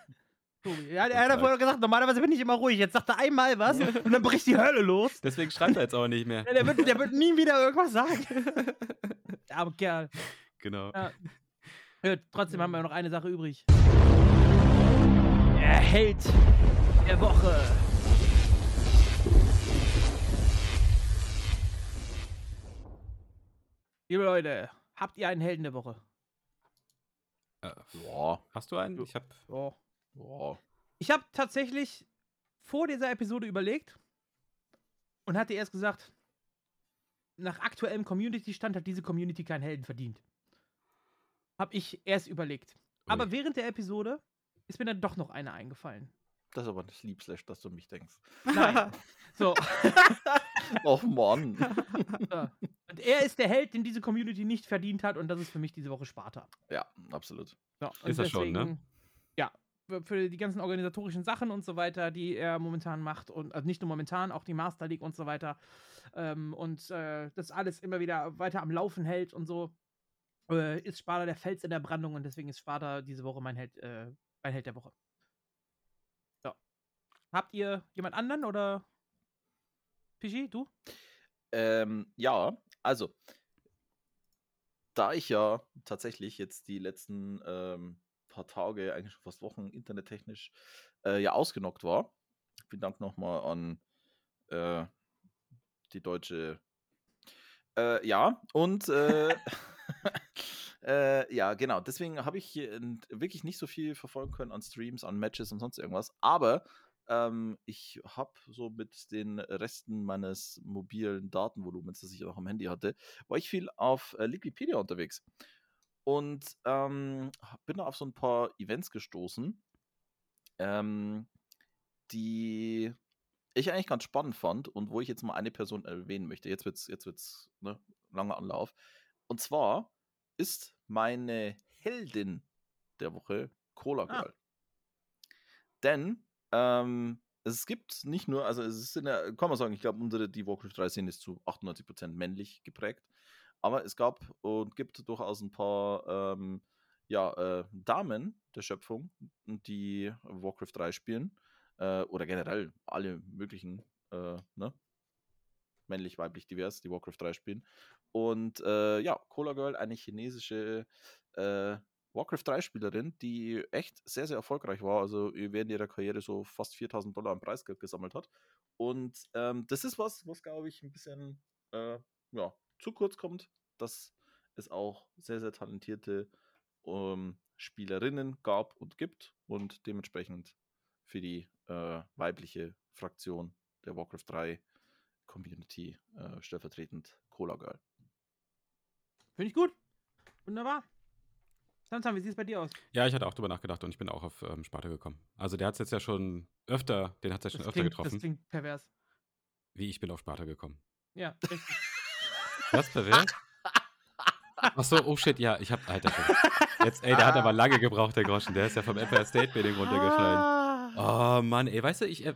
Tobi. Ja, er hat vorher gesagt, normalerweise bin ich immer ruhig. Jetzt sagt er einmal was und dann bricht die Hölle los. Deswegen schreibt er jetzt auch nicht mehr. Ja, der, wird, der wird nie wieder irgendwas sagen. Der arme Kerl. Genau. Ja. Ja, trotzdem haben wir noch eine Sache übrig. Der Held der Woche. Liebe Leute, habt ihr einen Helden der Woche? Äh, boah. Hast du einen? Ich hab. Boah. Boah. Ich habe tatsächlich vor dieser Episode überlegt und hatte erst gesagt, nach aktuellem Community-Stand hat diese Community keinen Helden verdient habe ich erst überlegt. Okay. Aber während der Episode ist mir dann doch noch eine eingefallen. Das ist aber nicht lieb, Slash, dass du mich denkst. Nein. so. Och Mann. So. Und er ist der Held, den diese Community nicht verdient hat, und das ist für mich diese Woche Sparta. Ja, absolut. So, ist das schon, ne? Für die ganzen organisatorischen Sachen und so weiter, die er momentan macht und also nicht nur momentan, auch die Master League und so weiter ähm, und äh, das alles immer wieder weiter am Laufen hält und so äh, ist Sparta der Fels in der Brandung und deswegen ist Sparta diese Woche mein Held, äh, mein Held der Woche. So. Habt ihr jemand anderen oder Pigi, du? Ähm, ja, also da ich ja tatsächlich jetzt die letzten ähm, paar Tage, eigentlich schon fast Wochen internettechnisch äh, ja ausgenockt war. Vielen Dank nochmal an äh, die deutsche. Äh, ja, und äh, Äh, ja, genau. Deswegen habe ich wirklich nicht so viel verfolgen können an Streams, an Matches und sonst irgendwas. Aber ähm, ich habe so mit den Resten meines mobilen Datenvolumens, das ich auch am Handy hatte, war ich viel auf äh, Wikipedia unterwegs. Und ähm, bin da auf so ein paar Events gestoßen, ähm, die ich eigentlich ganz spannend fand und wo ich jetzt mal eine Person erwähnen möchte. Jetzt wird es jetzt wird's, ne, langer Anlauf. Und zwar ist meine Heldin der Woche Cola ah. Girl. Ah. Denn ähm, es gibt nicht nur, also es ist in der, kann man sagen, ich glaube, unsere die Warcraft 3 Szene ist zu 98% männlich geprägt. Aber es gab und gibt durchaus ein paar ähm, ja, äh, Damen der Schöpfung, die Warcraft 3 spielen. Äh, oder generell alle möglichen, äh, ne? männlich, weiblich, divers, die Warcraft 3 spielen. Und äh, ja, Cola Girl, eine chinesische äh, Warcraft 3-Spielerin, die echt sehr, sehr erfolgreich war. Also während ihrer Karriere so fast 4000 Dollar an Preisgeld gesammelt hat. Und ähm, das ist was, was glaube ich ein bisschen äh, ja, zu kurz kommt, dass es auch sehr, sehr talentierte ähm, Spielerinnen gab und gibt und dementsprechend für die äh, weibliche Fraktion der Warcraft 3 Community äh, stellvertretend Cola Girl. Finde ich gut. Wunderbar. Samson, wie sieht es bei dir aus? Ja, ich hatte auch drüber nachgedacht und ich bin auch auf ähm, Sparta gekommen. Also der hat es jetzt ja schon öfter, den hat es ja schon das öfter klingt, getroffen. Das klingt pervers. Wie ich bin auf Sparta gekommen. Ja, richtig. Was pervers? Achso, oh shit, ja, ich hab, Alter, jetzt, ey, der hat aber lange gebraucht, der Groschen, der ist ja vom Empire State Building runtergefallen. Ah. Oh Mann, ey, weißt du, ich, äh,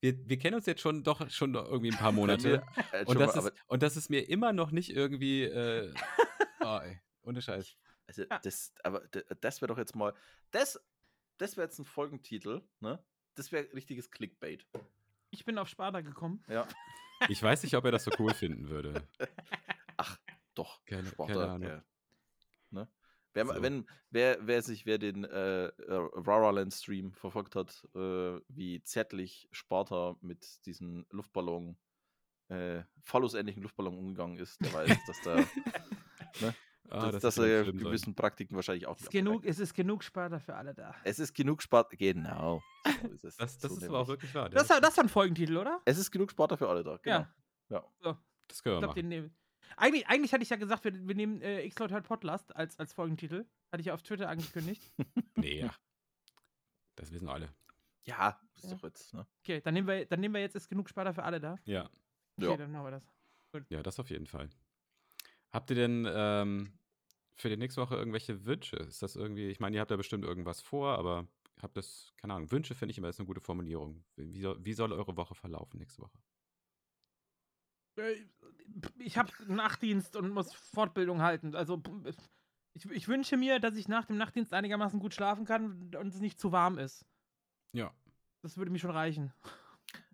wir, wir kennen uns jetzt schon doch schon irgendwie ein paar Monate. und, das ist, und das ist mir immer noch nicht irgendwie. Äh, oh, ey, ohne Scheiß. Also Ja. das, aber das wäre doch jetzt mal, das, das wäre jetzt ein Folgentitel, ne? Das wäre richtiges Clickbait. Ich bin auf Sparta gekommen. Ja, Ich weiß nicht, ob er das so cool finden würde. doch. Keine- Sparta, keine Ahnung. der- ne? Wer, So. wenn, wer, wer sich, wer den äh, äh, Raraland Stream verfolgt hat, äh, wie zärtlich Sparta mit diesem Luftballon, äh, phallusähnlichen Luftballon umgegangen ist, der weiß, dass da, Ah, dass, das dass wird er schlimm sein. gewissen Praktiken wahrscheinlich auch Es ist, nicht genug, es ist genug Sparta für alle da. Es ist genug Sparta, genau. So ist es. Das, das so ist aber auch wirklich wahr. Das, das war ein Folgentitel, oder? Es ist genug Sparta für alle da, genau. Ja. das können Ich wir glaub, machen. Eigentlich, eigentlich hatte ich ja gesagt, wir, wir nehmen äh, X-Leute hört Podcast als, als Folgentitel. Hatte ich ja auf Twitter angekündigt. Nee, ja. Das wissen alle. Ja, ist Ja. doch jetzt, ne? Okay, dann nehmen wir, dann nehmen wir jetzt ist genug Sparta für alle da. Ja, Okay, Ja. dann machen wir das. ja, das auf jeden Fall. Habt ihr denn ähm, für die nächste Woche irgendwelche Wünsche? Ist das irgendwie, ich meine, ihr habt da bestimmt irgendwas vor, aber habt das, keine Ahnung, Wünsche finde ich immer ist eine gute Formulierung. Wie soll, wie soll eure Woche verlaufen nächste Woche? Äh, Ich habe Nachtdienst und muss Fortbildung halten. Also ich, ich wünsche mir, dass ich nach dem Nachtdienst einigermaßen gut schlafen kann und es nicht zu warm ist. Ja, Das würde mir schon reichen.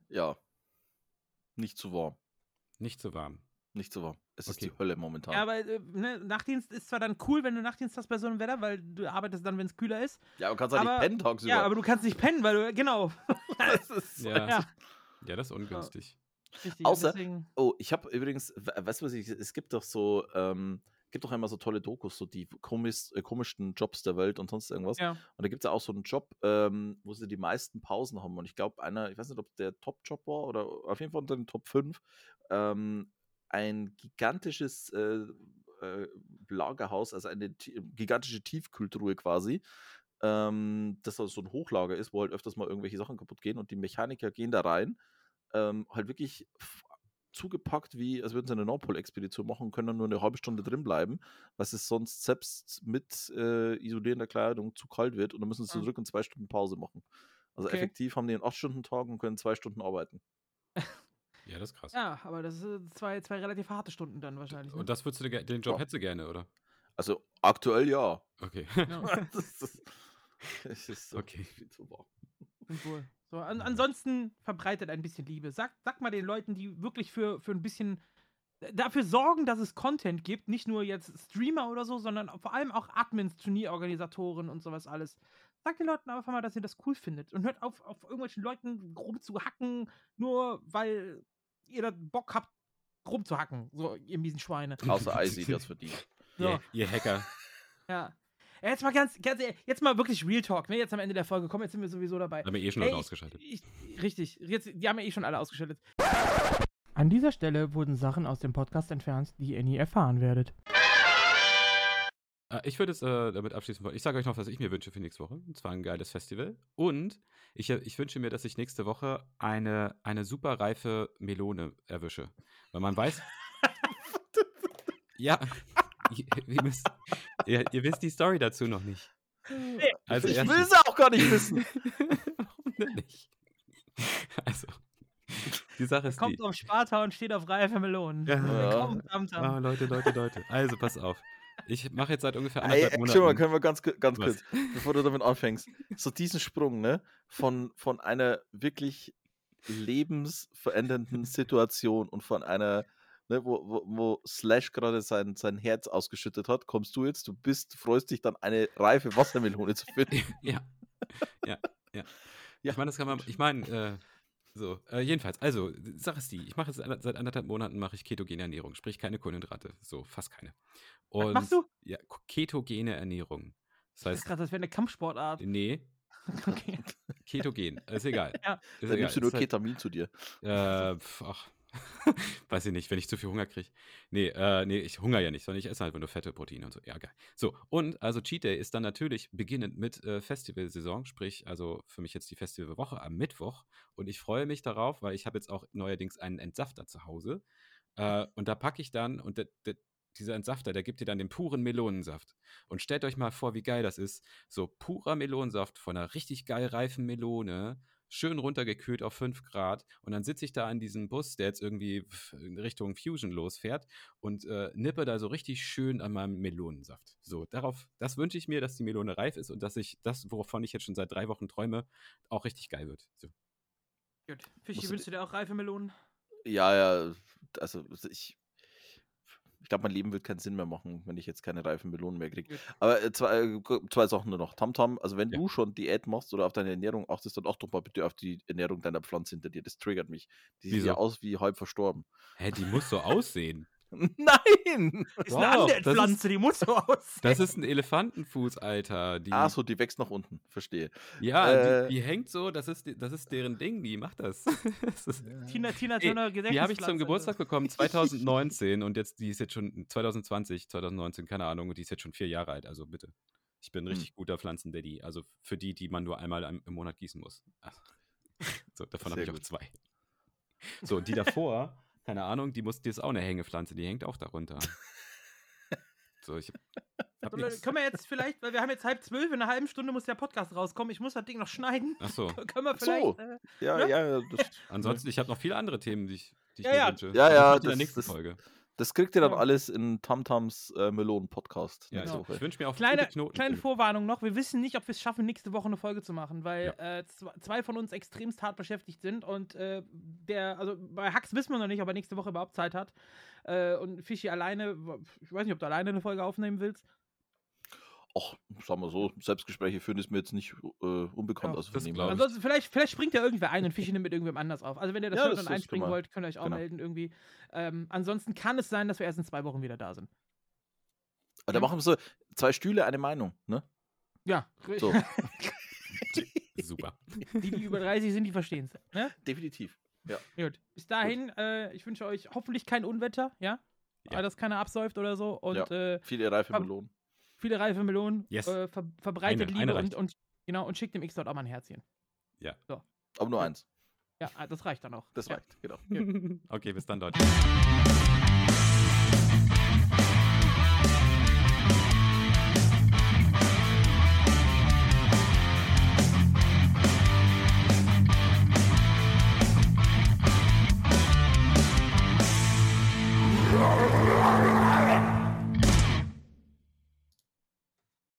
Ja. Nicht zu warm. nicht so warm. Nicht zu warm. Es ist Okay. die Hölle momentan. Ja, aber äh, ne, Nachtdienst ist zwar dann cool, wenn du Nachtdienst hast bei so einem Wetter, weil du arbeitest dann, wenn es kühler ist. Ja, aber kannst halt aber- nicht pennen tagsüber. Ja, aber du kannst nicht pennen, weil du, genau. das ist Ja, Ja, ja das ist ungünstig. richtig. Außer- deswegen, Oh, ich habe übrigens, we- weißt du was ich, es gibt doch so, ähm, gibt doch immer so tolle Dokus, so die komisch, äh, komischsten Jobs der Welt und sonst irgendwas. ja. Und da gibt es ja auch so einen Job, ähm, wo sie die meisten Pausen haben. Und ich glaube, einer, ich weiß nicht, ob der Top-Job war oder auf jeden Fall unter den Top 5, ähm, ein gigantisches äh, äh, Lagerhaus, also eine ti- gigantische Tiefkühltruhe quasi, ähm, das also so ein Hochlager ist, wo halt öfters mal irgendwelche Sachen kaputt gehen und die Mechaniker gehen da rein, ähm, halt wirklich zugepackt, wie als würden sie eine Nordpol-Expedition machen und können dann nur eine halbe Stunde drin bleiben, was es sonst selbst mit äh, isolierender Kleidung zu kalt wird und dann müssen sie Ah. zurück und zwei Stunden Pause machen. Also Okay. effektiv haben die einen 8-Stunden-Tag und können zwei Stunden arbeiten. Ja, das ist krass. ja, aber das sind zwei, zwei relativ harte Stunden dann wahrscheinlich. Ne? Und das würdest du den Job Ja. hättest du gerne, oder? Also aktuell ja. Okay. ja, das ist, das ist so Okay. viel zu warm. und wohl. So, an, ansonsten verbreitet ein bisschen Liebe. Sag, sag mal den Leuten, die wirklich für, für ein bisschen dafür sorgen, dass es Content gibt, nicht nur jetzt Streamer oder so, sondern vor allem auch Admins, Turnierorganisatoren und sowas alles. Sagt den Leuten einfach mal, dass ihr das cool findet und hört auf, auf irgendwelchen Leuten rumzuhacken, nur weil ihr da Bock habt, rumzuhacken, so ihr miesen Schweine. Außer Icy, das verdient. So. Ihr, ihr Hacker. Ja. Jetzt mal ganz, ganz jetzt mal wirklich Real Talk, ne? Jetzt am Ende der Folge. Komm, jetzt sind wir sowieso dabei. Haben wir eh schon Ey, Leute ausgeschaltet. Ich, richtig, jetzt, die haben ja eh schon alle ausgeschaltet. An dieser Stelle wurden Sachen aus dem Podcast entfernt, die ihr nie erfahren werdet. Äh, Ich würde es äh, damit abschließen wollen. Ich sage euch noch, was ich mir wünsche für nächste Woche. Und zwar ein geiles Festival. Und ich, äh, ich wünsche mir, dass ich nächste Woche eine, eine super reife Melone erwische. Weil man weiß. ja. Ihr, müsst, ihr, ihr wisst die Story dazu noch nicht. Also ich erstens- will sie auch gar nicht wissen. Warum denn nicht? Also, die Sache ist die. Kommt auf Sparta und steht auf reife Melonen. Ja. Komm, tam, tam. Ah, Leute, Leute, Leute. Also, pass auf. Ich mache jetzt seit ungefähr anderthalb ey, schon mal, Monaten. können wir ganz, ganz kurz, bevor du damit anfängst, so diesen Sprung, ne, von, von einer wirklich lebensverändernden Situation und von einer, ne, wo, wo, wo Slash gerade sein, sein Herz ausgeschüttet hat, kommst du jetzt, du bist, freust dich dann, eine reife Wassermelone zu finden. Ja. Ja, ja. Ja, ich meine, das kann man, ich meine, äh, so, äh, jedenfalls, also, Sache ist die, ich mache jetzt seit anderthalb Monaten mache ich ketogene Ernährung, sprich keine Kohlenhydrate, so, fast keine. Und, machst du? Ja, ketogene Ernährung. Das heißt, gerade, das wäre eine Kampfsportart. nee, Okay. ketogen, ist egal. Ja. Ist Dann egal. nimmst du nur ist halt- Ketamin zu dir. Äh, pf, ach, weiß ich nicht, wenn ich zu viel Hunger kriege. Nee, äh, nee, ich hungere ja nicht, sondern ich esse halt nur Fette, Proteine und so. Ja, geil. So, und also Cheat Day ist dann natürlich beginnend mit äh, Festivalsaison, sprich, also für mich jetzt die Festivalwoche am Mittwoch. Und ich freue mich darauf, weil ich habe jetzt auch neuerdings einen Entsafter zu Hause. Äh, und da packe ich dann, und der, der, dieser Entsafter, der gibt dir dann den puren Melonensaft. Und stellt euch mal vor, wie geil das ist. So purer Melonensaft von einer richtig geil reifen Melone schön runtergekühlt auf 5 Grad. Und dann sitze ich da in diesem Bus, der jetzt irgendwie in Richtung Fusion losfährt und äh, nippe da so richtig schön an meinem Melonensaft. So, darauf, das wünsche ich mir, dass die Melone reif ist und dass ich das, wovon ich jetzt schon seit drei Wochen träume, auch richtig geil wird. So. Gut. Fischi, wünschst du dir auch reife Melonen? Ja, ja, also ich, ich glaube, mein Leben wird keinen Sinn mehr machen, wenn ich jetzt keine reifen Melonen mehr kriege. Aber äh, zwei, äh, zwei Sachen nur noch. Tamtam, also wenn Ja. du schon Diät machst oder auf deine Ernährung achtest, dann acht doch mal bitte auf die Ernährung deiner Pflanze hinter dir. Das triggert mich. Die sieht Wieso? ja aus wie halb verstorben. Hä, die muss so aussehen. Nein! Ist Doch, eine andere das ist- Pflanze, die muss so aussehen. Das ist ein Elefantenfuß, Alter. Die, Ah, so, die wächst nach unten. Verstehe. ja, äh, die, die hängt so, das ist, das ist deren Ding, die macht das. das ist, Tina, Tina Ey, Turner Die habe ich zum. Geburtstag bekommen 2019 und jetzt, die ist jetzt schon 2020, 2019, keine Ahnung, und die ist jetzt schon vier Jahre alt, also bitte. Ich bin ein Hm. richtig guter Pflanzendaddy, also für die, die man nur einmal im im Monat gießen muss. Ach. So, davon habe ich auch gut. zwei. So, und die davor, keine Ahnung, die, muss, die ist auch eine Hängepflanze, die hängt auch darunter. So, ich hab So, Leute, können wir jetzt vielleicht, weil wir haben jetzt halb zwölf, in einer halben Stunde muss der Podcast rauskommen. Ich muss das Ding noch schneiden. Ach so, können wir Ach so. vielleicht. Äh, Ja, Ja? ja, das, ansonsten, ich habe noch viele andere Themen, die ich, die ich Ja, mir ja. wünsche. Ja, Aber ja, in der das- nächsten das- Folge. Das kriegt ihr dann Ja. alles in Tamtams äh, Melonen-Podcast Ja, nächste ich, wünsche mir auch kleine, Knoten. kleine Vorwarnung noch. Wir wissen nicht, ob wir es schaffen, nächste Woche eine Folge zu machen, weil äh, zw- zwei von uns extremst hart beschäftigt sind und äh, der, also bei Hax wissen wir noch nicht, ob er nächste Woche überhaupt Zeit hat. Äh, und Fischi alleine, ich weiß nicht, ob du alleine eine Folge aufnehmen willst. Ach, sagen wir so, Selbstgespräche führen ist mir jetzt nicht äh, unbekannt. Ja, also das. Ansonsten, vielleicht, vielleicht springt ja irgendwer ein und Fischi nimmt mit irgendwem anders auf. Also, wenn ihr das Ja, hört das- und das einspringen wollt, könnt ihr euch auch Genau. melden irgendwie. Ähm, ansonsten kann es sein, dass wir erst in zwei Wochen wieder da sind. Aber da machen wir so zwei Stühle, eine Meinung, ne? Ja, So. Super. die, die über 30 sind, die verstehen es. Ne? Definitiv. Gut. Bis dahin, äh, ich wünsche euch hoffentlich kein Unwetter, ja? Ja. Dass keiner absäuft oder so. Und Ja. äh, Viele reife Melonen. Viele reife Melonen. Yes. Äh, ver verbreitet Eine- Liebe eine und, und, genau, und schickt dem X dort auch mal ein Herzchen. Aber nur eins. Ja, ah, das reicht dann auch. Das ja. reicht, genau. Okay, bis dann, Leute.